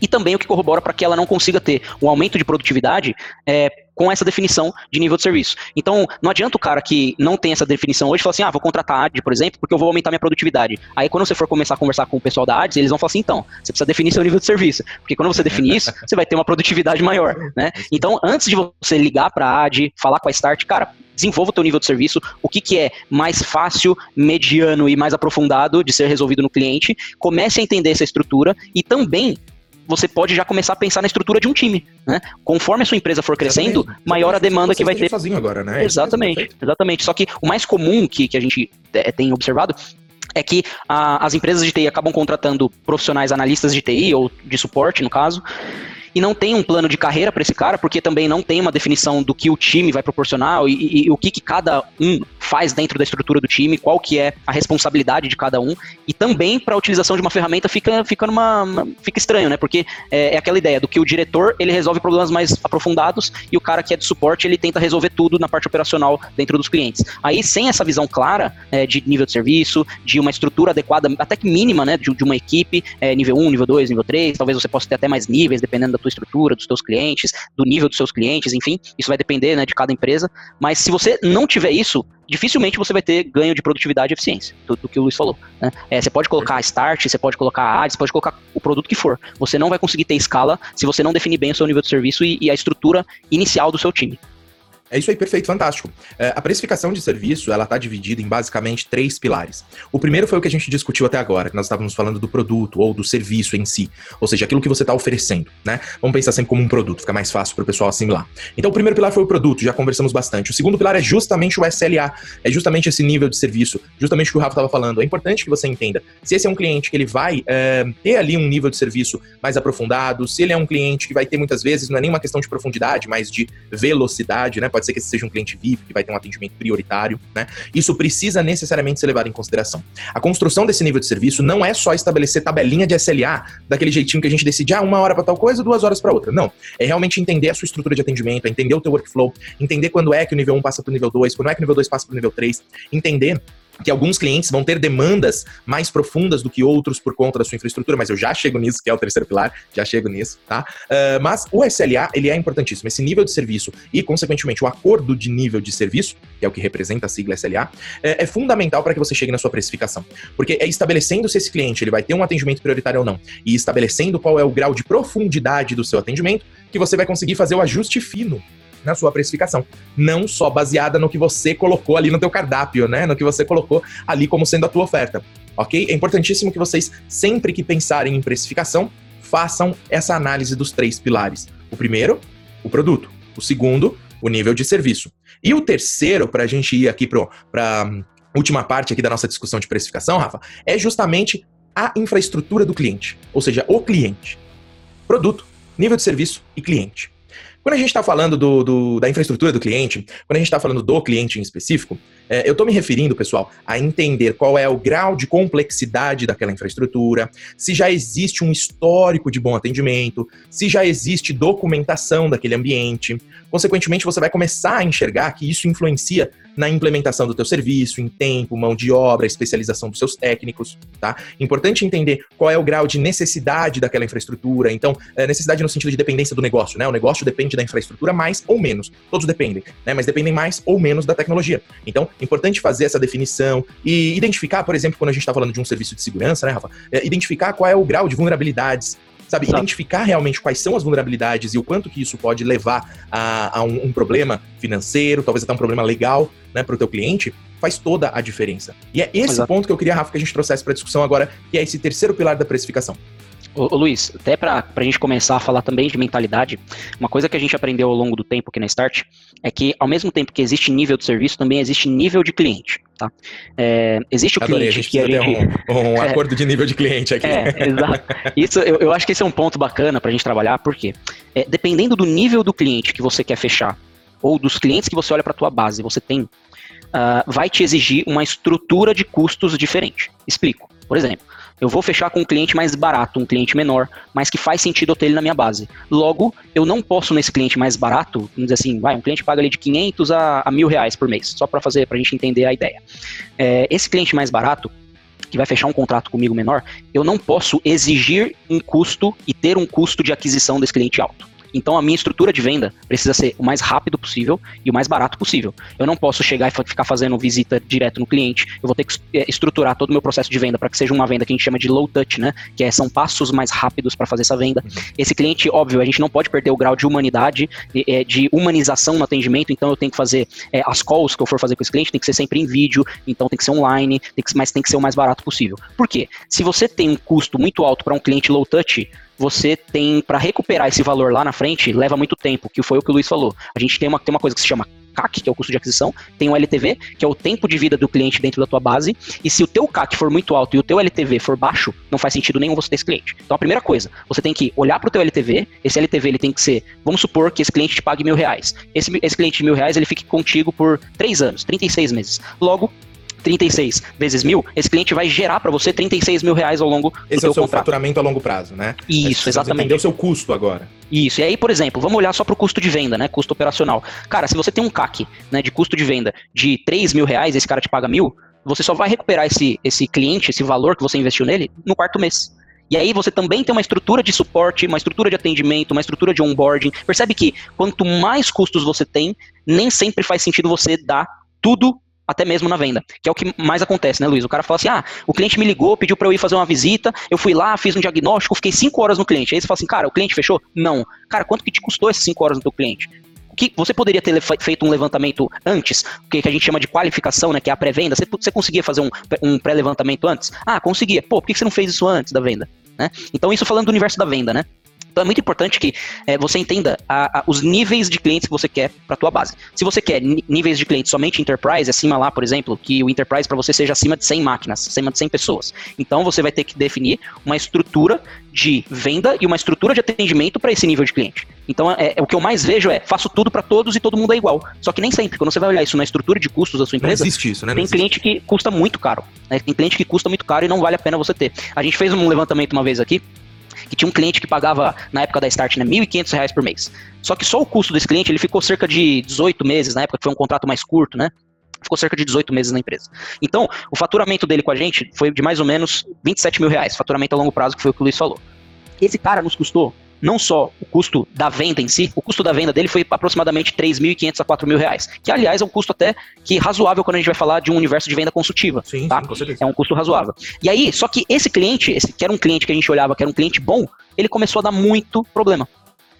e também o que corrobora para que ela não consiga ter um aumento de produtividade é, com essa definição de nível de serviço. Então, não adianta o cara que não tem essa definição hoje falar assim, ah, vou contratar a AD, por exemplo, porque eu vou aumentar minha produtividade. Aí, quando você for começar a conversar com o pessoal da ADS, eles vão falar assim, então, você precisa definir seu nível de serviço, porque quando você definir isso, você vai ter uma produtividade maior, né? Então, antes de você ligar para a AD, falar com a Start, cara, desenvolva o teu nível de serviço, o que, que é mais fácil, mediano e mais aprofundado de ser resolvido no cliente, comece a entender essa estrutura e também você pode já começar a pensar na estrutura de um time, né? Conforme a sua empresa for crescendo, exatamente. maior a demanda que vai ter. sozinho agora, né? Exatamente, exatamente. Só que o mais comum que, que a gente é, tem observado é que a, as empresas de TI acabam contratando profissionais analistas de TI ou de suporte, no caso, e não tem um plano de carreira para esse cara, porque também não tem uma definição do que o time vai proporcionar e, e, e, o que, que cada um faz dentro da estrutura do time, qual que é a responsabilidade de cada um, e também para a utilização de uma ferramenta fica, fica, numa, fica estranho, né? Porque é, é, aquela ideia do que o diretor ele resolve problemas mais aprofundados e o cara que é de suporte ele tenta resolver tudo na parte operacional dentro dos clientes. Aí, sem essa visão clara é, de nível de serviço, de uma estrutura adequada, até que mínima, né? De, de uma equipe, é, nível 1, nível 2, nível 3, talvez você possa ter até mais níveis, dependendo da tua estrutura, dos teus clientes, do nível dos seus clientes, enfim, isso vai depender né, de cada empresa. Mas se você não tiver isso, dificilmente você vai ter ganho de produtividade e eficiência, do, do que o Luiz falou. Né? É, você pode colocar a Start, você pode colocar a AD, você pode colocar o produto que for. Você não vai conseguir ter escala se você não definir bem o seu nível de serviço e, e a estrutura inicial do seu time. É isso aí, perfeito, fantástico. É, a precificação de serviço, ela está dividida em basicamente três pilares. O primeiro foi o que a gente discutiu até agora, que nós estávamos falando do produto ou do serviço em si, ou seja, aquilo que você está oferecendo, né? Vamos pensar sempre como um produto, fica mais fácil para o pessoal assimilar. Então, o primeiro pilar foi o produto, já conversamos bastante. O segundo pilar é justamente o SLA, é justamente esse nível de serviço, justamente o que o Rafa estava falando. É importante que você entenda se esse é um cliente que ele vai é, ter ali um nível de serviço mais aprofundado, se ele é um cliente que vai ter muitas vezes, não é nenhuma questão de profundidade, mas de velocidade, né? Pode ser que esse seja um cliente VIP, que vai ter um atendimento prioritário, né? Isso precisa necessariamente ser levado em consideração. A construção desse nível de serviço não é só estabelecer tabelinha de SLA, daquele jeitinho que a gente decide, ah, uma hora para tal coisa, duas horas para outra. Não. É realmente entender a sua estrutura de atendimento, é entender o teu workflow, entender quando é que o nível 1 passa para o nível 2, quando é que o nível 2 passa para o nível 3, entender que alguns clientes vão ter demandas mais profundas do que outros por conta da sua infraestrutura, mas eu já chego nisso, que é o terceiro pilar, já chego nisso, tá? Uh, mas o SLA, ele é importantíssimo. Esse nível de serviço e, consequentemente, o acordo de nível de serviço, que é o que representa a sigla SLA, é, é fundamental para que você chegue na sua precificação. Porque é estabelecendo se esse cliente ele vai ter um atendimento prioritário ou não, e estabelecendo qual é o grau de profundidade do seu atendimento, que você vai conseguir fazer o ajuste fino na sua precificação, não só baseada no que você colocou ali no teu cardápio, né, no que você colocou ali como sendo a tua oferta, ok? É importantíssimo que vocês, sempre que pensarem em precificação, façam essa análise dos três pilares. O primeiro, o produto. O segundo, o nível de serviço. E o terceiro, para a gente ir aqui para última parte aqui da nossa discussão de precificação, Rafa, é justamente a infraestrutura do cliente, ou seja, o cliente. Produto, nível de serviço e cliente. Quando a gente está falando do, do, da infraestrutura do cliente, quando a gente está falando do cliente em específico, eu estou me referindo, pessoal, a entender qual é o grau de complexidade daquela infraestrutura, se já existe um histórico de bom atendimento, se já existe documentação daquele ambiente. Consequentemente, você vai começar a enxergar que isso influencia na implementação do teu serviço, em tempo, mão de obra, especialização dos seus técnicos, tá? Importante entender qual é o grau de necessidade daquela infraestrutura. Então, é necessidade no sentido de dependência do negócio, né? O negócio depende da infraestrutura mais ou menos. Todos dependem, né? Mas dependem mais ou menos da tecnologia. Então, importante fazer essa definição e identificar, por exemplo, quando a gente está falando de um serviço de segurança, né, Rafa? É, identificar qual é o grau de vulnerabilidades, sabe? Exato. Identificar realmente quais são as vulnerabilidades e o quanto que isso pode levar a, a um, um, problema financeiro, talvez até um problema legal, né, para o teu cliente, faz toda a diferença. E é esse Exato. ponto que eu queria, Rafa, que a gente trouxesse para discussão agora, que é esse terceiro pilar da precificação. Ô, Luiz, até para a gente começar a falar também de mentalidade, uma coisa que a gente aprendeu ao longo do tempo aqui na Start é que, ao mesmo tempo que existe nível de serviço, também existe nível de cliente. Tá? É, existe o Adorei, cliente que a gente. Um, um é, acordo de nível de cliente aqui. É, exato. Isso, eu, eu, acho que esse é um ponto bacana para a gente trabalhar, porque é, dependendo do nível do cliente que você quer fechar, ou dos clientes que você olha para a tua base, você tem, uh, vai te exigir uma estrutura de custos diferente. Explico. Por exemplo, eu vou fechar com um cliente mais barato, um cliente menor, mas que faz sentido eu ter ele na minha base. Logo, eu não posso nesse cliente mais barato, vamos dizer assim, vai, um cliente paga ali de 500 a, a mil reais por mês, só para fazer, para a gente entender a ideia. É, esse cliente mais barato, que vai fechar um contrato comigo menor, eu não posso exigir um custo e ter um custo de aquisição desse cliente alto. Então a minha estrutura de venda precisa ser o mais rápido possível e o mais barato possível. Eu não posso chegar e ficar fazendo visita direto no cliente. Eu vou ter que é, estruturar todo o meu processo de venda para que seja uma venda que a gente chama de low touch, né? Que é, são passos mais rápidos para fazer essa venda. Esse cliente, óbvio, a gente não pode perder o grau de humanidade, é, de humanização no atendimento. Então eu tenho que fazer é, as calls que eu for fazer com esse cliente, tem que ser sempre em vídeo, então tem que ser online, tem que, mas tem que ser o mais barato possível. Por quê? Se você tem um custo muito alto para um cliente low touch, você tem, para recuperar esse valor lá na frente, leva muito tempo, que foi o que o Luiz falou. A gente tem uma, tem uma coisa que se chama CAC, que é o custo de aquisição, tem o LTV, que é o tempo de vida do cliente dentro da tua base, e se o teu CAC for muito alto e o teu LTV for baixo, não faz sentido nenhum você ter esse cliente. Então a primeira coisa, você tem que olhar para o teu LTV, esse LTV ele tem que ser, vamos supor que esse cliente te pague mil reais. Esse, esse cliente de mil reais ele fique contigo por três anos, 36 meses. Logo, 36 vezes mil, esse cliente vai gerar para você 36 mil reais ao longo esse do é o seu contrato. faturamento a longo prazo, né? Isso, exatamente. Entender o seu custo agora. Isso. E aí, por exemplo, vamos olhar só para o custo de venda, né? Custo operacional. Cara, se você tem um CAC né, de custo de venda de 3 mil reais, esse cara te paga mil, você só vai recuperar esse, esse cliente, esse valor que você investiu nele, no quarto mês. E aí você também tem uma estrutura de suporte, uma estrutura de atendimento, uma estrutura de onboarding. Percebe que quanto mais custos você tem, nem sempre faz sentido você dar tudo até mesmo na venda, que é o que mais acontece, né, Luiz? O cara fala assim: ah, o cliente me ligou, pediu para eu ir fazer uma visita, eu fui lá, fiz um diagnóstico, fiquei cinco horas no cliente. Aí você fala assim, cara, o cliente fechou? Não. Cara, quanto que te custou essas cinco horas no teu cliente? que você poderia ter feito um levantamento antes, o que a gente chama de qualificação, né, que é a pré-venda. Você, você, conseguia fazer um, um pré-levantamento antes? Ah, conseguia. Pô, por que você não fez isso antes da venda? Né? Então, isso falando do universo da venda, né? Então é muito importante que é, você entenda a, a, os níveis de clientes que você quer para a tua base. Se você quer níveis de clientes somente enterprise, acima lá, por exemplo, que o enterprise para você seja acima de 100 máquinas, acima de 100 pessoas. Então você vai ter que definir uma estrutura de venda e uma estrutura de atendimento para esse nível de cliente. Então é, é, o que eu mais vejo é faço tudo para todos e todo mundo é igual. Só que nem sempre. Quando você vai olhar isso na estrutura de custos da sua empresa, não existe isso, né? tem cliente que custa muito caro. Né? Tem cliente que custa muito caro e não vale a pena você ter. A gente fez um levantamento uma vez aqui que tinha um cliente que pagava, na época da Start, né, R$ 1.500 por mês. Só que só o custo desse cliente, ele ficou cerca de 18 meses, na época que foi um contrato mais curto, né? ficou cerca de 18 meses na empresa. Então, o faturamento dele com a gente foi de mais ou menos 27 mil reais, faturamento a longo prazo, que foi o que o Luiz falou. Esse cara nos custou não só o custo da venda em si, o custo da venda dele foi aproximadamente 3.500 a 4 mil reais, que aliás é um custo até que razoável quando a gente vai falar de um universo de venda consultiva. Sim, tá? sim. É um custo razoável. E aí, só que esse cliente, esse que era um cliente que a gente olhava que era um cliente bom, ele começou a dar muito problema.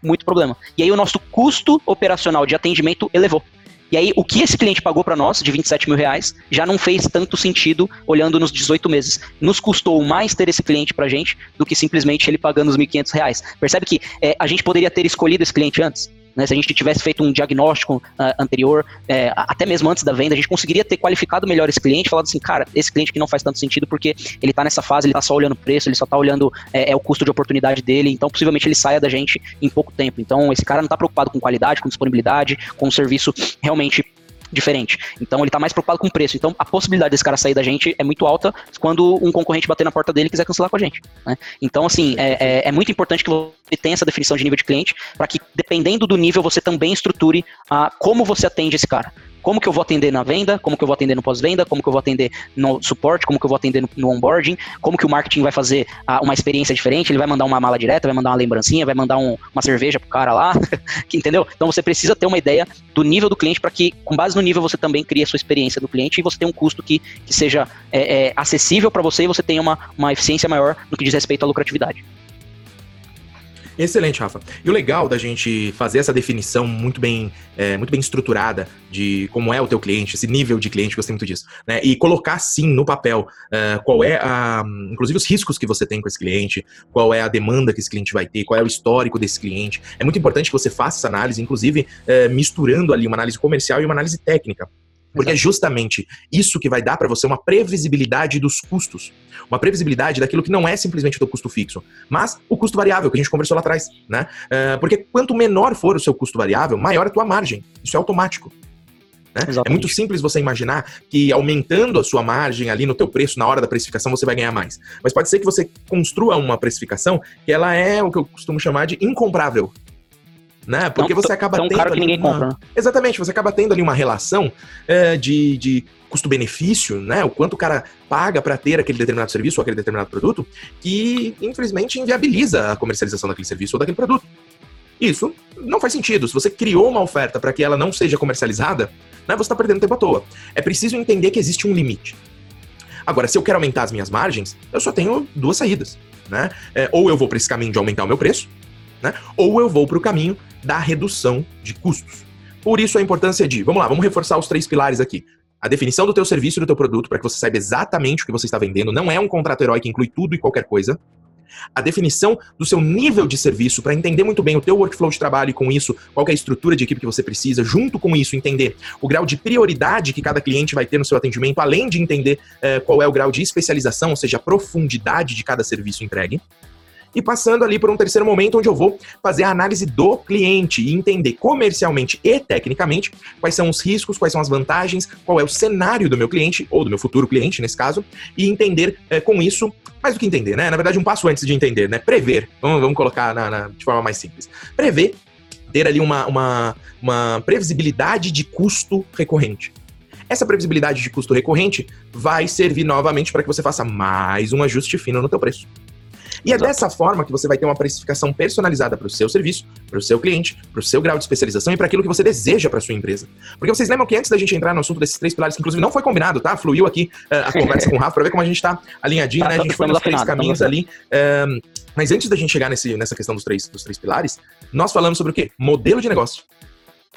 Muito problema. E aí o nosso custo operacional de atendimento elevou. E aí, o que esse cliente pagou para nós, de 27 mil reais, já não fez tanto sentido olhando nos 18 meses. Nos custou mais ter esse cliente para gente do que simplesmente ele pagando os 1.500 reais. Percebe que é, a gente poderia ter escolhido esse cliente antes? Né? Se a gente tivesse feito um diagnóstico uh, anterior, é, até mesmo antes da venda, a gente conseguiria ter qualificado melhor esse cliente, falado assim, cara, esse cliente que não faz tanto sentido porque ele está nessa fase, ele está só olhando o preço, ele só está olhando é, é, o custo de oportunidade dele, então possivelmente ele saia da gente em pouco tempo. Então esse cara não está preocupado com qualidade, com disponibilidade, com um serviço realmente diferente. Então ele está mais preocupado com o preço. Então a possibilidade desse cara sair da gente é muito alta quando um concorrente bater na porta dele e quiser cancelar com a gente. Né? Então, assim, é, é, é, muito importante que você tenha essa definição de nível de cliente para que, dependendo do nível, você também estruture a, como você atende esse cara. Como que eu vou atender na venda, como que eu vou atender no pós-venda, como que eu vou atender no suporte, como que eu vou atender no, no onboarding, como que o marketing vai fazer a, uma experiência diferente, ele vai mandar uma mala direta, vai mandar uma lembrancinha, vai mandar um, uma cerveja pro cara lá, entendeu? Então você precisa ter uma ideia do nível do cliente para que, com base no nível, você também crie a sua experiência do cliente e você tenha um custo que, que seja é, é, acessível para você e você tenha uma, uma eficiência maior no que diz respeito à lucratividade. Excelente, Rafa. E o legal da gente fazer essa definição muito bem, é, muito bem estruturada de como é o teu cliente, esse nível de cliente, gostei muito disso, né? E colocar sim no papel uh, qual é a, inclusive os riscos que você tem com esse cliente, qual é a demanda que esse cliente vai ter, qual é o histórico desse cliente. É muito importante que você faça essa análise, inclusive uh, misturando ali uma análise comercial e uma análise técnica. Porque Exato. é justamente isso que vai dar para você uma previsibilidade dos custos. Uma previsibilidade daquilo que não é simplesmente o teu custo fixo, mas o custo variável, que a gente conversou lá atrás. Né? Uh, porque quanto menor for o seu custo variável, maior a tua margem. Isso é automático. Né? É muito simples você imaginar que aumentando a sua margem ali no teu preço, na hora da precificação, você vai ganhar mais. Mas pode ser que você construa uma precificação que ela é o que eu costumo chamar de incomprável né? Porque você acaba tão tendo. Caro que ninguém uma... compra. Né? Exatamente, você acaba tendo ali uma relação é, de, de custo-benefício, né? O quanto o cara paga para ter aquele determinado serviço ou aquele determinado produto, que infelizmente inviabiliza a comercialização daquele serviço ou daquele produto. Isso não faz sentido. Se você criou uma oferta para que ela não seja comercializada, né, você está perdendo tempo à toa. É preciso entender que existe um limite. Agora, se eu quero aumentar as minhas margens, eu só tenho duas saídas. Né? É, ou eu vou para esse caminho de aumentar o meu preço, né? ou eu vou para o caminho da redução de custos. Por isso a importância de, vamos lá, vamos reforçar os três pilares aqui. A definição do teu serviço e do teu produto para que você saiba exatamente o que você está vendendo, não é um contrato herói que inclui tudo e qualquer coisa. A definição do seu nível de serviço para entender muito bem o teu workflow de trabalho e com isso qual é a estrutura de equipe que você precisa, junto com isso entender o grau de prioridade que cada cliente vai ter no seu atendimento, além de entender eh, qual é o grau de especialização, ou seja, a profundidade de cada serviço entregue e passando ali por um terceiro momento onde eu vou fazer a análise do cliente e entender comercialmente e tecnicamente quais são os riscos, quais são as vantagens, qual é o cenário do meu cliente, ou do meu futuro cliente, nesse caso, e entender é, com isso, mais do que entender, né? Na verdade, um passo antes de entender, né? Prever. Vamos, vamos colocar na, na, de forma mais simples. Prever, ter ali uma, uma, uma previsibilidade de custo recorrente. Essa previsibilidade de custo recorrente vai servir novamente para que você faça mais um ajuste fino no teu preço. E é dessa forma que você vai ter uma precificação personalizada para o seu serviço, para o seu cliente, para o seu grau de especialização e para aquilo que você deseja para sua empresa. Porque vocês lembram que antes da gente entrar no assunto desses três pilares, que inclusive não foi combinado, tá? Fluiu aqui uh, a conversa com o Rafa para ver como a gente está alinhadinho, tá, né? A gente foi nos três caminhos ali. Uh, mas antes da gente chegar nesse, nessa questão dos três, dos três pilares, nós falamos sobre o quê? Modelo de negócio.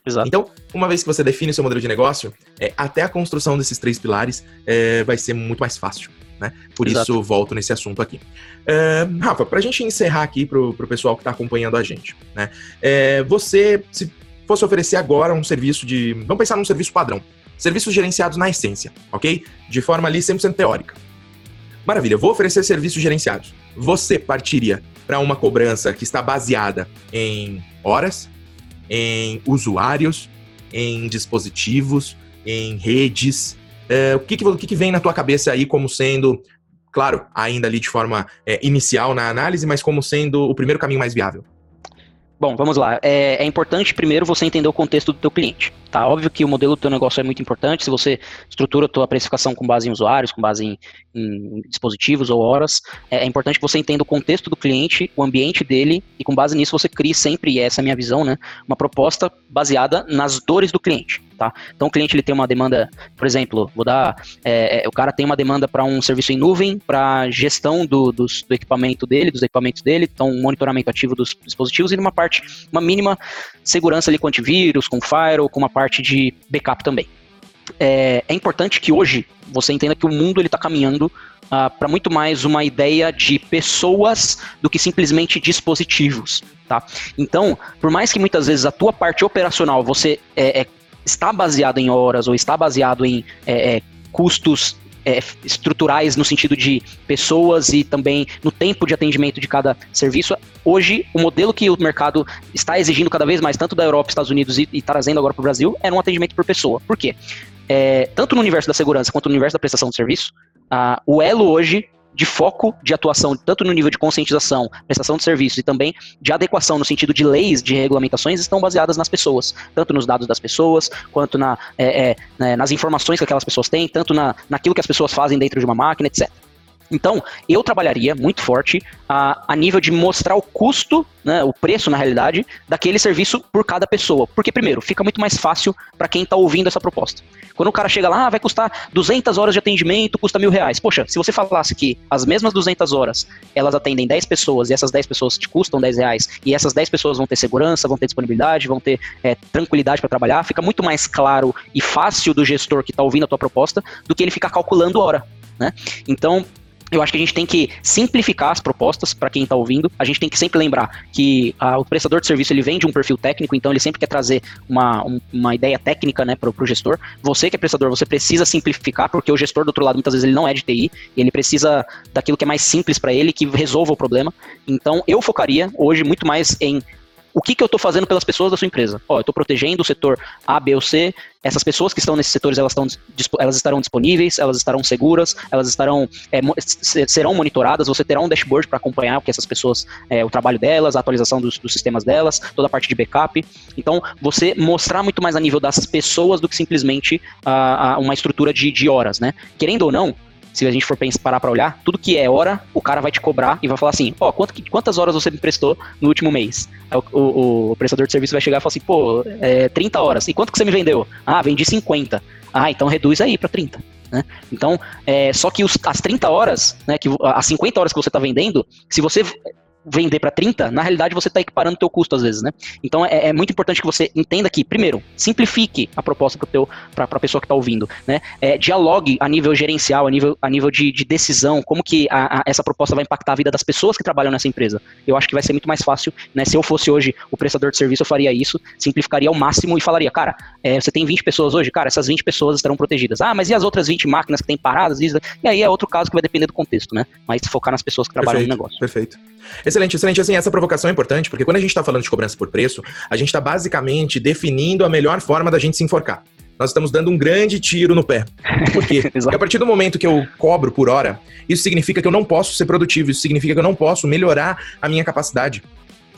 Exato. Então, uma vez que você define o seu modelo de negócio, é, até a construção desses três pilares é, vai ser muito mais fácil né? Por Exato. isso, volto nesse assunto aqui. É, Rafa, para a gente encerrar aqui para o pessoal que está acompanhando a gente, né? É, você, se fosse oferecer agora um serviço de. Vamos pensar num serviço padrão. Serviços gerenciados na essência, ok? De forma ali 100% teórica. Maravilha, vou oferecer serviços gerenciados. Você partiria para uma cobrança que está baseada em horas, em usuários, em dispositivos, em redes, é, o que que, o que que vem na tua cabeça aí como sendo, claro, ainda ali de forma é, inicial na análise, mas como sendo o primeiro caminho mais viável? Bom, vamos lá. É, é, importante primeiro você entender o contexto do teu cliente. Tá? Óbvio que o modelo do teu negócio é muito importante. Se você estrutura a tua precificação com base em usuários, com base em, em dispositivos ou horas, é, é, importante que você entenda o contexto do cliente, o ambiente dele, e com base nisso você crie sempre, e essa é a minha visão, né, uma proposta baseada nas dores do cliente. Tá? Então o cliente ele tem uma demanda, por exemplo, vou dar, é, é o cara tem uma demanda para um serviço em nuvem, para gestão do, do, do, equipamento dele, dos equipamentos dele, então monitoramento ativo dos dispositivos e numa parte, uma mínima segurança ali com antivírus, com firewall, com uma parte de backup também. É, é importante que hoje você entenda que o mundo ele está caminhando uh, para muito mais uma ideia de pessoas do que simplesmente dispositivos, tá? Então, por mais que muitas vezes a tua parte operacional você é, é está baseado em horas ou está baseado em é, é, custos é, estruturais no sentido de pessoas e também no tempo de atendimento de cada serviço. Hoje, o modelo que o mercado está exigindo cada vez mais, tanto da Europa, Estados Unidos e, e trazendo agora para o Brasil, é um atendimento por pessoa. Por quê? É, tanto no universo da segurança quanto no universo da prestação de serviço, a, o elo hoje de foco de atuação, tanto no nível de conscientização, prestação de serviços e também de adequação no sentido de leis, de regulamentações, estão baseadas nas pessoas, tanto nos dados das pessoas, quanto na, é, é, né, nas informações que aquelas pessoas têm, tanto na, naquilo que as pessoas fazem dentro de uma máquina, etc. Então, eu trabalharia muito forte a, a nível de mostrar o custo, né, o preço, na realidade, daquele serviço por cada pessoa. Porque, primeiro, fica muito mais fácil para quem está ouvindo essa proposta. Quando o cara chega lá, ah, vai custar 200 horas de atendimento, custa mil reais. Poxa, se você falasse que as mesmas 200 horas, elas atendem 10 pessoas e essas 10 pessoas te custam 10 reais e essas 10 pessoas vão ter segurança, vão ter disponibilidade, vão ter é, tranquilidade para trabalhar, fica muito mais claro e fácil do gestor que está ouvindo a tua proposta do que ele ficar calculando hora. Né? Então, eu acho que a gente tem que simplificar as propostas para quem está ouvindo. A gente tem que sempre lembrar que a, o prestador de serviço ele vem de um perfil técnico, então ele sempre quer trazer uma, um, uma ideia técnica né, para o gestor. Você que é prestador, você precisa simplificar, porque o gestor do outro lado muitas vezes ele não é de TI, e ele precisa daquilo que é mais simples para ele, que resolva o problema. Então eu focaria hoje muito mais em o que, que eu estou fazendo pelas pessoas da sua empresa? Ó, eu estou protegendo o setor A, B ou C. Essas pessoas que estão nesses setores, elas, estão, elas estarão disponíveis, elas estarão seguras, elas estarão é, serão monitoradas. Você terá um dashboard para acompanhar o que essas pessoas, é, o trabalho delas, a atualização dos, dos, sistemas delas, toda a parte de backup. Então, você mostrar muito mais a nível das pessoas do que simplesmente uh, uma estrutura de, de horas, né? Querendo ou não, se a gente for parar para olhar, tudo que é hora, o cara vai te cobrar e vai falar assim, ó, oh, quantas horas você me prestou no último mês? O, o, o, prestador de serviço vai chegar e falar assim, pô, é 30 horas. E quanto que você me vendeu? Ah, vendi 50. Ah, então reduz aí para 30. Né? Então, é, só que os, as 30 horas, né, que, as 50 horas que você está vendendo, se você vender para 30, na realidade você está equiparando o teu custo às vezes, né? Então é, é, muito importante que você entenda que, primeiro, simplifique a proposta para a pessoa que está ouvindo, né? É, dialogue a nível gerencial, a nível, a nível de, de decisão, como que a, a, essa proposta vai impactar a vida das pessoas que trabalham nessa empresa. Eu acho que vai ser muito mais fácil, né? Se eu fosse hoje o prestador de serviço, eu faria isso, simplificaria ao máximo e falaria, cara, é, você tem 20 pessoas hoje, cara, essas 20 pessoas estarão protegidas. Ah, mas e as outras 20 máquinas que têm paradas? E aí é outro caso que vai depender do contexto, né? Mas focar nas pessoas que trabalham perfeito, no negócio. Perfeito. Excelente, excelente. Assim, essa provocação é importante, porque quando a gente está falando de cobrança por preço, a gente está basicamente definindo a melhor forma da gente se enforcar. Nós estamos dando um grande tiro no pé. Por quê? Porque a partir do momento que eu cobro por hora, isso significa que eu não posso ser produtivo, isso significa que eu não posso melhorar a minha capacidade.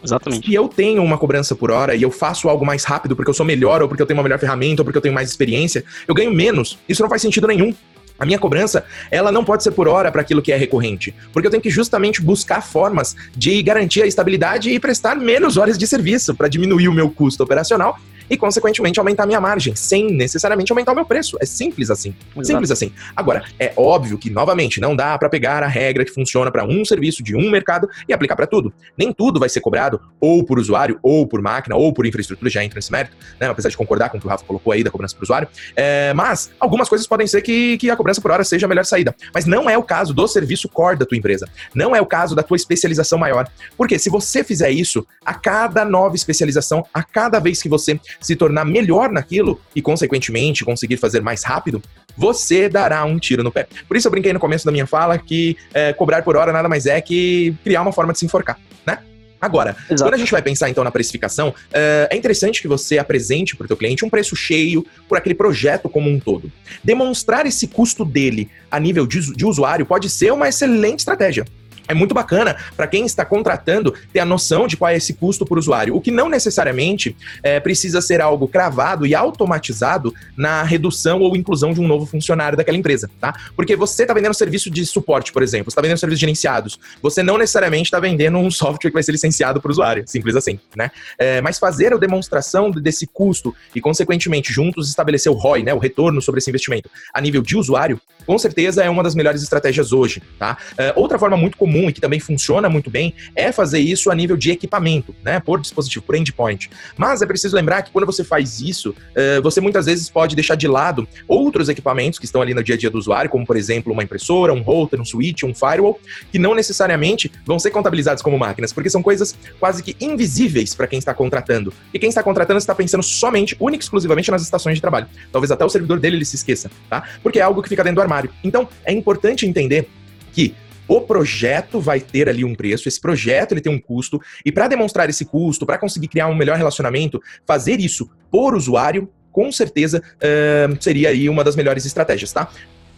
Exatamente. Se eu tenho uma cobrança por hora e eu faço algo mais rápido porque eu sou melhor, ou porque eu tenho uma melhor ferramenta, ou porque eu tenho mais experiência, eu ganho menos. Isso não faz sentido nenhum. A minha cobrança, ela não pode ser por hora para aquilo que é recorrente, porque eu tenho que justamente buscar formas de garantir a estabilidade e prestar menos horas de serviço para diminuir o meu custo operacional e, consequentemente, aumentar minha margem, sem necessariamente aumentar o meu preço. É simples assim. Exato. Simples assim. Agora, é óbvio que, novamente, não dá para pegar a regra que funciona para um serviço de um mercado e aplicar para tudo. Nem tudo vai ser cobrado ou por usuário, ou por máquina, ou por infraestrutura, já entra nesse mérito, né? Apesar de concordar com o que o Rafa colocou aí da cobrança por usuário. É, mas algumas coisas podem ser que, que a cobrança por hora seja a melhor saída. Mas não é o caso do serviço core da tua empresa. Não é o caso da tua especialização maior. Porque se você fizer isso, a cada nova especialização, a cada vez que você se tornar melhor naquilo e, consequentemente, conseguir fazer mais rápido, você dará um tiro no pé. Por isso eu brinquei no começo da minha fala que é, cobrar por hora nada mais é que criar uma forma de se enforcar, né? Agora, Exato. quando a gente vai pensar então na precificação, é, é interessante que você apresente para o teu cliente um preço cheio por aquele projeto como um todo. Demonstrar esse custo dele a nível de, de usuário pode ser uma excelente estratégia. É muito bacana para quem está contratando ter a noção de qual é esse custo por usuário, o que não necessariamente é, precisa ser algo cravado e automatizado na redução ou inclusão de um novo funcionário daquela empresa, tá? Porque você está vendendo serviço de suporte, por exemplo, está vendendo serviços gerenciados, você não necessariamente está vendendo um software que vai ser licenciado para o usuário, simples assim, né? É, mas fazer a demonstração desse custo e, consequentemente, juntos estabelecer o ROI, né, o retorno sobre esse investimento, a nível de usuário, com certeza é uma das melhores estratégias hoje, tá? É, outra forma muito comum e que também funciona muito bem é fazer isso a nível de equipamento, né? Por dispositivo, por endpoint. Mas é preciso lembrar que quando você faz isso, uh, você muitas vezes pode deixar de lado outros equipamentos que estão ali no dia a dia do usuário, como por exemplo uma impressora, um router, um switch, um firewall, que não necessariamente vão ser contabilizados como máquinas, porque são coisas quase que invisíveis para quem está contratando. E quem está contratando está pensando somente, única e exclusivamente nas estações de trabalho. Talvez até o servidor dele ele se esqueça, tá? Porque é algo que fica dentro do armário. Então, é importante entender que o projeto vai ter ali um preço, esse projeto ele tem um custo, e para demonstrar esse custo, para conseguir criar um melhor relacionamento, fazer isso por usuário, com certeza uh, seria aí uma das melhores estratégias, tá?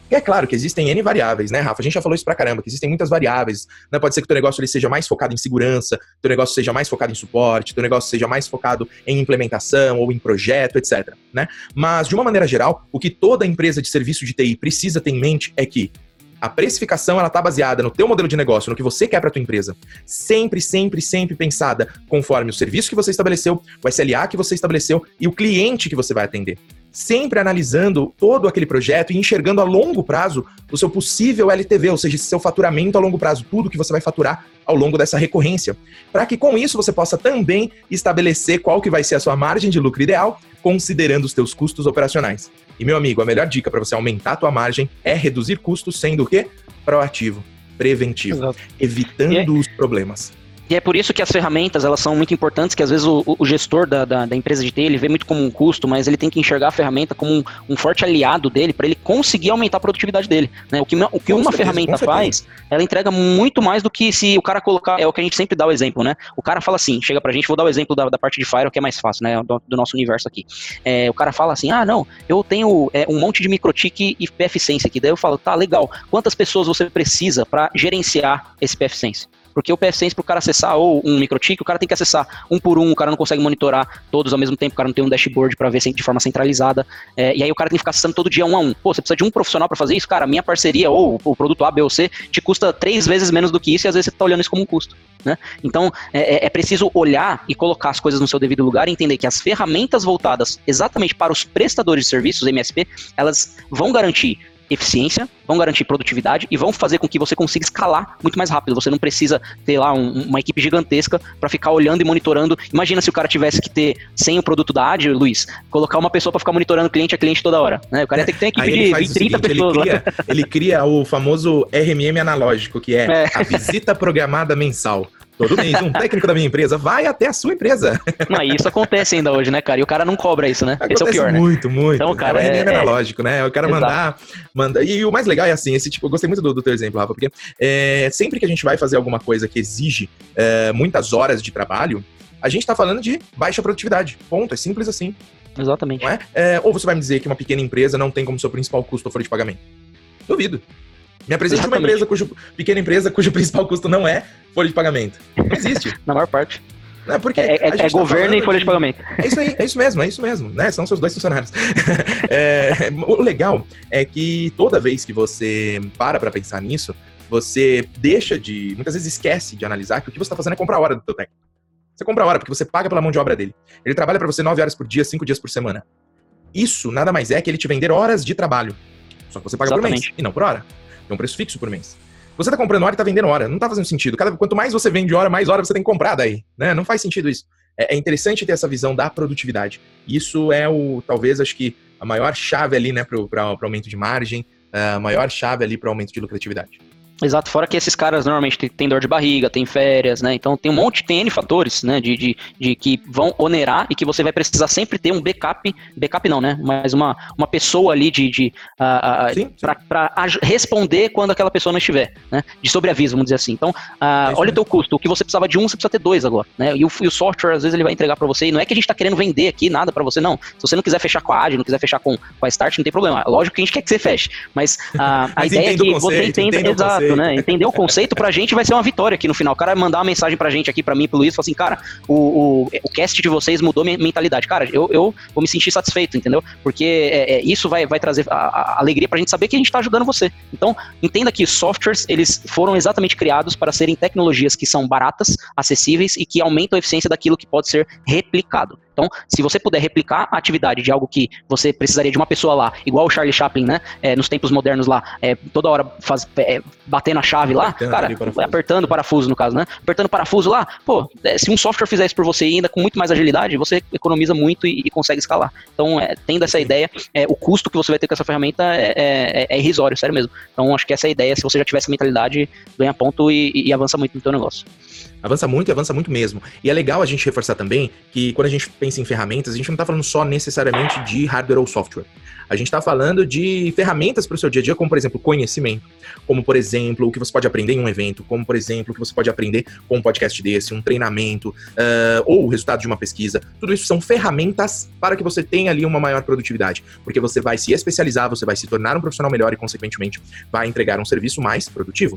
E é claro que existem N variáveis, né, Rafa? A gente já falou isso pra caramba, que existem muitas variáveis. Né? Pode ser que o teu negócio ele seja mais focado em segurança, teu negócio seja mais focado em suporte, teu negócio seja mais focado em implementação ou em projeto, etc. Né? Mas, de uma maneira geral, o que toda empresa de serviço de TI precisa ter em mente é que a precificação ela tá baseada no teu modelo de negócio, no que você quer para tua empresa. Sempre, sempre, sempre pensada conforme o serviço que você estabeleceu, o SLA que você estabeleceu e o cliente que você vai atender. Sempre analisando todo aquele projeto e enxergando a longo prazo o seu possível LTV, ou seja, seu faturamento a longo prazo, tudo que você vai faturar ao longo dessa recorrência, para que com isso você possa também estabelecer qual que vai ser a sua margem de lucro ideal, considerando os teus custos operacionais. E meu amigo, a melhor dica para você aumentar a tua margem é reduzir custos sendo o quê? Proativo, preventivo, Exato. evitando é... os problemas. E é por isso que as ferramentas elas são muito importantes, que às vezes o, o gestor da, da, da, empresa de TI ele vê muito como um custo, mas ele tem que enxergar a ferramenta como um, um forte aliado dele para ele conseguir aumentar a produtividade dele. Né? O que, o que uma certeza, ferramenta faz, ela entrega muito mais do que se o cara colocar, é o que a gente sempre dá o exemplo, né? O cara fala assim, chega pra gente, vou dar o exemplo da, da parte de Firewall, que é mais fácil, né? Do, do nosso universo aqui. É, o cara fala assim, ah, não, eu tenho é, um monte de microtik e PFSense aqui. Daí eu falo, tá, legal. Quantas pessoas você precisa para gerenciar esse PFSense? Porque o PFSense, para o cara acessar ou um microtik, o cara tem que acessar um por um, o cara não consegue monitorar todos ao mesmo tempo, o cara não tem um dashboard para ver de forma centralizada. É, e aí o cara tem que ficar acessando todo dia um a um. Pô, você precisa de um profissional para fazer isso? Cara, minha parceria ou o produto A, B ou C te custa três vezes menos do que isso e às vezes você está olhando isso como um custo. Né? Então, é, é, é preciso olhar e colocar as coisas no seu devido lugar e entender que as ferramentas voltadas exatamente para os prestadores de serviços, MSP, elas vão garantir eficiência, vão garantir produtividade e vão fazer com que você consiga escalar muito mais rápido. Você não precisa ter lá um, uma equipe gigantesca para ficar olhando e monitorando. Imagina se o cara tivesse que ter, sem o produto da AD, Luiz, colocar uma pessoa para ficar monitorando cliente a cliente toda hora. Né? O cara ia ter que ter uma equipe de, de 30 seguinte, pessoas. Ele cria, ele cria, o famoso RMM analógico, que é, é. a visita programada mensal. Todo mês, um técnico da minha empresa vai até a sua empresa. Não, isso acontece ainda hoje, né, cara? E o cara não cobra isso, né? Acontece Esse é o pior, né? Muito, muito. Então, cara, é, é, é analógico, né? O cara mandar, manda. E o mais legal é assim, esse tipo, eu gostei muito do, do teu exemplo, Rafa, porque é, sempre que a gente vai fazer alguma coisa que exige é, muitas horas de trabalho, a gente está falando de baixa produtividade. Ponto. É simples assim. Exatamente. É? É, ou você vai me dizer que uma pequena empresa não tem como seu principal custo a folha de pagamento? Duvido. Me apresente uma empresa cujo pequena empresa cujo principal custo não é folha de pagamento. Não existe. Na maior parte. É, porque é, é, é tá governo e folha de, de pagamento. É isso aí, é isso mesmo, é isso mesmo, né? São seus dois funcionários. é, o legal é que toda vez que você para para pensar nisso, você deixa de, muitas vezes esquece de analisar que o que você está fazendo é comprar a hora do teu técnico. Você compra a hora porque você paga pela mão de obra dele. Ele trabalha para você nove horas por dia, cinco dias por semana. Isso nada mais é que ele te vender horas de trabalho. Só que você paga Exatamente. por mês e não por hora. É um preço fixo por mês. Você tá comprando hora e tá vendendo hora. Não tá fazendo sentido. Cada, quanto mais você vende hora, mais hora você tem que comprar daí. Né? Não faz sentido isso. É, é interessante ter essa visão da produtividade. Isso é o, talvez, acho que a maior chave ali, né, para o aumento de margem, a maior chave ali para o aumento de lucratividade. Exato, fora que esses caras normalmente têm dor de barriga, têm férias, né? Então tem um monte, tem N fatores, né? De, de, de que vão onerar e que você vai precisar sempre ter um backup, backup não, né? Mas uma, uma pessoa ali de, de uh, para responder quando aquela pessoa não estiver, né? De sobreaviso, vamos dizer assim. Então, uh, olha o teu custo. O que você precisava de um, você precisa ter dois agora, né? E o, e o software, às vezes, ele vai entregar para você. E não é que a gente está querendo vender aqui nada para você, não. Se você não quiser fechar com a AD, não quiser fechar com, com a Start, não tem problema. Lógico que a gente quer que você feche. Mas, uh, a ideia é que você entenda. Exato Exato, né? Entender o conceito pra gente vai ser uma vitória aqui no final. O cara mandar uma mensagem pra gente aqui, pra mim, pro Luiz, falar assim, cara, o, o, o cast de vocês mudou minha mentalidade. Cara, eu, eu vou me sentir satisfeito, entendeu? Porque é, é, isso vai, vai trazer a, a alegria pra gente saber que a gente tá ajudando você. Então, entenda que softwares, eles foram exatamente criados para serem tecnologias que são baratas, acessíveis e que aumentam a eficiência daquilo que pode ser replicado. Então, se você puder replicar a atividade de algo que você precisaria de uma pessoa lá, igual o Charlie Chaplin, né? É, nos tempos modernos lá, é, toda hora faz, é, batendo a chave lá, apertando cara, parafuso. apertando o parafuso no caso, né? Apertando o parafuso lá, pô, é, se um software fizer isso por você ainda com muito mais agilidade, você economiza muito e, e consegue escalar. Então, é, tendo essa ideia, é, o custo que você vai ter com essa ferramenta é, é, irrisório, sério mesmo. Então, acho que essa é a ideia, se você já tiver essa mentalidade, ganha ponto e, e avança muito no teu negócio. Avança muito e avança muito mesmo. E é legal a gente reforçar também que quando a gente pensa em ferramentas, a gente não está falando só necessariamente de hardware ou software. A gente está falando de ferramentas para o seu dia a dia, como por exemplo conhecimento, como por exemplo o que você pode aprender em um evento, como por exemplo o que você pode aprender com um podcast desse, um treinamento uh, ou o resultado de uma pesquisa. Tudo isso são ferramentas para que você tenha ali uma maior produtividade, porque você vai se especializar, você vai se tornar um profissional melhor e consequentemente vai entregar um serviço mais produtivo.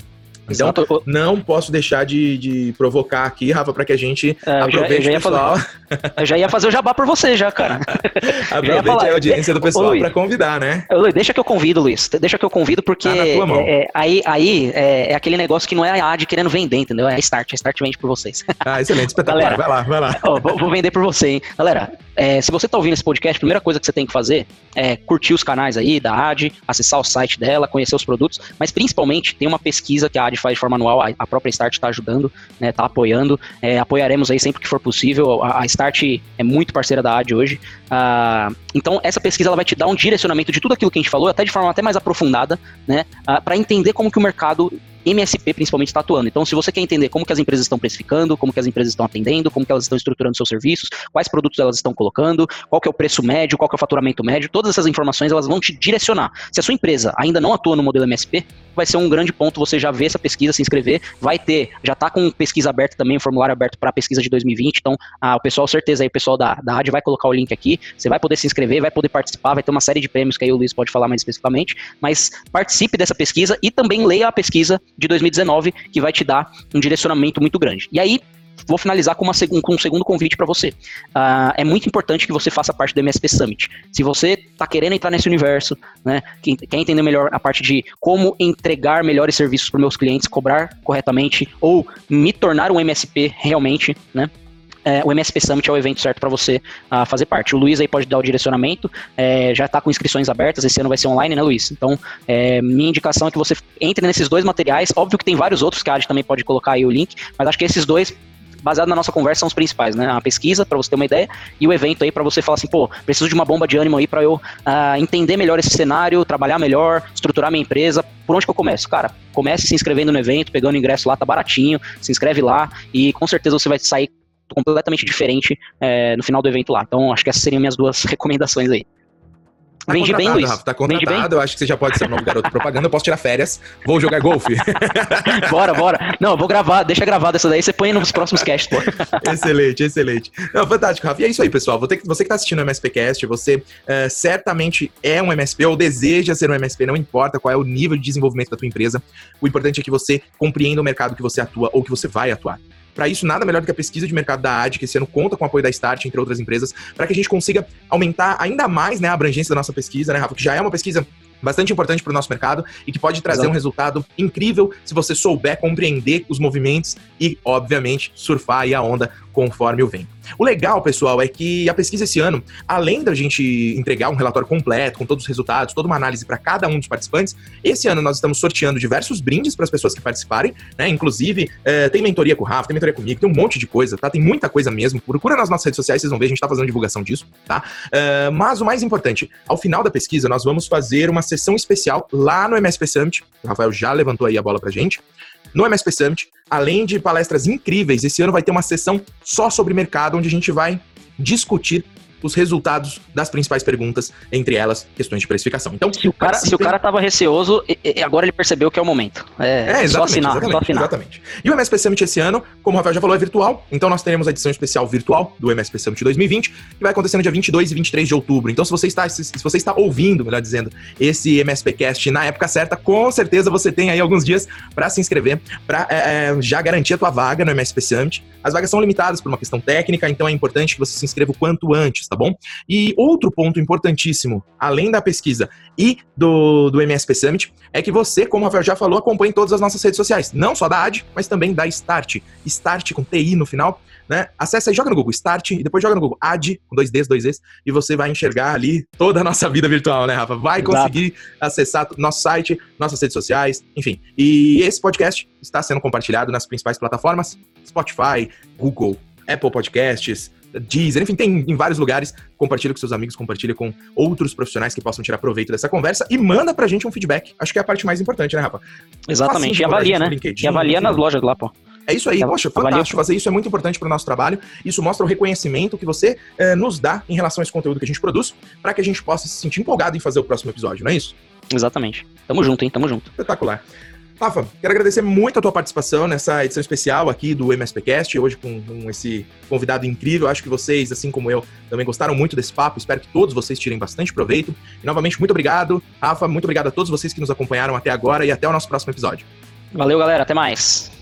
Então, Exato. não posso deixar de, de provocar aqui, Rafa, para que a gente é, aproveite já, já o pessoal. Fazer, eu já ia fazer o jabá por você, já, cara. aproveite falar, a audiência do pessoal para convidar, né? Luiz, deixa que eu convido, Luiz. Deixa que eu convido, porque tá é, é, aí, aí é, é, aquele negócio que não é a AD querendo vender, entendeu? É a Start. A Start vende por vocês. Ah, excelente, espetacular. Galera, vai lá, vai lá. Ó, vou, vou, vender por você, hein? Galera, é, se você está ouvindo esse podcast, a primeira coisa que você tem que fazer é curtir os canais aí da AD, acessar o site dela, conhecer os produtos, mas principalmente tem uma pesquisa que a AD faz de forma anual, a própria Start está ajudando, né, tá apoiando, é, apoiaremos aí sempre que for possível, a, a Start é muito parceira da AD hoje, uh, então essa pesquisa ela vai te dar um direcionamento de tudo aquilo que a gente falou, até de forma até mais aprofundada, né, uh, para entender como que o mercado MSP principalmente está atuando. Então, se você quer entender como que as empresas estão precificando, como que as empresas estão atendendo, como que elas estão estruturando seus serviços, quais produtos elas estão colocando, qual que é o preço médio, qual que é o faturamento médio, todas essas informações elas vão te direcionar. Se a sua empresa ainda não atua no modelo MSP, vai ser um grande ponto você já ver essa pesquisa, se inscrever, vai ter, já está com pesquisa aberta também, um formulário aberto para a pesquisa de 2020, então ah, o pessoal, certeza aí, o pessoal da, da rádio vai colocar o link aqui, você vai poder se inscrever, vai poder participar, vai ter uma série de prêmios que aí o Luiz pode falar mais especificamente, mas participe dessa pesquisa e também leia a pesquisa de 2019 que vai te dar um direcionamento muito grande. E aí, vou finalizar com, uma, com um segundo convite para você. Uh, é muito importante que você faça parte do MSP Summit. Se você está querendo entrar nesse universo, né, quer entender melhor a parte de como entregar melhores serviços para meus clientes, cobrar corretamente ou me tornar um MSP realmente, né? É, o MSP Summit é o evento certo para você uh, fazer parte. O Luiz aí pode dar o direcionamento, é, já está com inscrições abertas, esse ano vai ser online, né, Luiz? Então, é, minha indicação é que você entre nesses dois materiais. Óbvio que tem vários outros que a gente também pode colocar aí o link, mas acho que esses dois baseado na nossa conversa, são os principais, né? A pesquisa, para você ter uma ideia, e o evento aí para você falar assim, pô, preciso de uma bomba de ânimo aí para eu uh, entender melhor esse cenário, trabalhar melhor, estruturar minha empresa. Por onde que eu começo? Cara, comece se inscrevendo no evento, pegando ingresso lá, tá baratinho, se inscreve lá e com certeza você vai sair completamente diferente é, no final do evento lá. Então, acho que essas seriam minhas duas recomendações aí. Tá Vendi bem, Luiz. Rafa, tá contratado, eu acho que você já pode ser um novo garoto propaganda, eu posso tirar férias, vou jogar golfe. bora, bora. Não, eu vou gravar, deixa gravado essa daí, você põe nos próximos casts, pô. excelente, excelente. Não, fantástico, Rafa. E é isso aí, pessoal. Você, você que tá assistindo o MSPcast, você uh, certamente é um MSP ou deseja ser um MSP, não importa qual é o nível de desenvolvimento da tua empresa, o importante é que você compreenda o mercado que você atua ou que você vai atuar. Para isso, nada melhor do que a pesquisa de mercado da AD, que esse ano conta com o apoio da Start, entre outras empresas, para que a gente consiga aumentar ainda mais né, a abrangência da nossa pesquisa, né, Rafa? Que já é uma pesquisa bastante importante para o nosso mercado e que pode trazer Exato. um resultado incrível se você souber compreender os movimentos e, obviamente, surfar a onda conforme o vento. O legal, pessoal, é que a pesquisa esse ano, além da gente entregar um relatório completo, com todos os resultados, toda uma análise para cada um dos participantes, esse ano nós estamos sorteando diversos brindes para as pessoas que participarem, né? Inclusive, é, tem mentoria com o Rafa, tem mentoria comigo, tem um monte de coisa, tá? Tem muita coisa mesmo. Procura nas nossas redes sociais, vocês vão ver, a gente tá fazendo divulgação disso, tá? É, mas o mais importante, ao final da pesquisa, nós vamos fazer uma sessão especial lá no MSP Summit. O Rafael já levantou aí a bola pra gente no MSP Summit, além de palestras incríveis, esse ano vai ter uma sessão só sobre mercado, onde a gente vai discutir os resultados das principais perguntas, entre elas questões de precificação. Então, se o cara, se o cara tava receoso, agora ele percebeu que é o momento. É, é só assinar, exatamente, só assinar. Exatamente. E o MSP Summit esse ano, como o Rafael já falou, é virtual. Então nós teremos a edição especial virtual do MSP Summit 2020, que vai acontecer no dia 22 e 23 de outubro. Então se você está, se, se você está ouvindo, melhor dizendo, esse MSP Cast na época certa, com certeza você tem aí alguns dias para se inscrever, para é, é, já garantir a tua vaga no MSP Summit. As vagas são limitadas por uma questão técnica, então é importante que você se inscreva o quanto antes, tá bom? E outro ponto importantíssimo, além da pesquisa e do, do MSP Summit, é que você, como o Rafael já falou, acompanhe todas as nossas redes sociais. Não só da AD, mas também da Start. Start com TI no final. Né? Acesse aí, joga no Google Start e depois joga no Google AD, com dois Ds, dois Es, e você vai enxergar ali toda a nossa vida virtual, né, Rafa? Vai Exato. conseguir acessar nosso site, nossas redes sociais, enfim. E esse podcast está sendo compartilhado nas principais plataformas: Spotify, Google, Apple Podcasts, Deezer, enfim, tem em vários lugares. Compartilha com seus amigos, compartilha com outros profissionais que possam tirar proveito dessa conversa e manda pra gente um feedback. Acho que é a parte mais importante, né, Rafa? Exatamente. E avalia, né? E avalia nas lojas lá, pô. É isso aí, poxa, fantástico. Fazer isso é muito importante para o nosso trabalho. Isso mostra o reconhecimento que você eh, nos dá em relação a esse conteúdo que a gente produz, para que a gente possa se sentir empolgado em fazer o próximo episódio, não é isso? Exatamente. Tamo junto, hein? Tamo junto. Espetacular. Rafa, quero agradecer muito a tua participação nessa edição especial aqui do MSPcast, hoje com, com, esse convidado incrível. Acho que vocês, assim como eu, também gostaram muito desse papo. Espero que todos vocês tirem bastante proveito. E novamente, muito obrigado. Rafa, muito obrigado a todos vocês que nos acompanharam até agora e até o nosso próximo episódio. Valeu, galera. Até mais.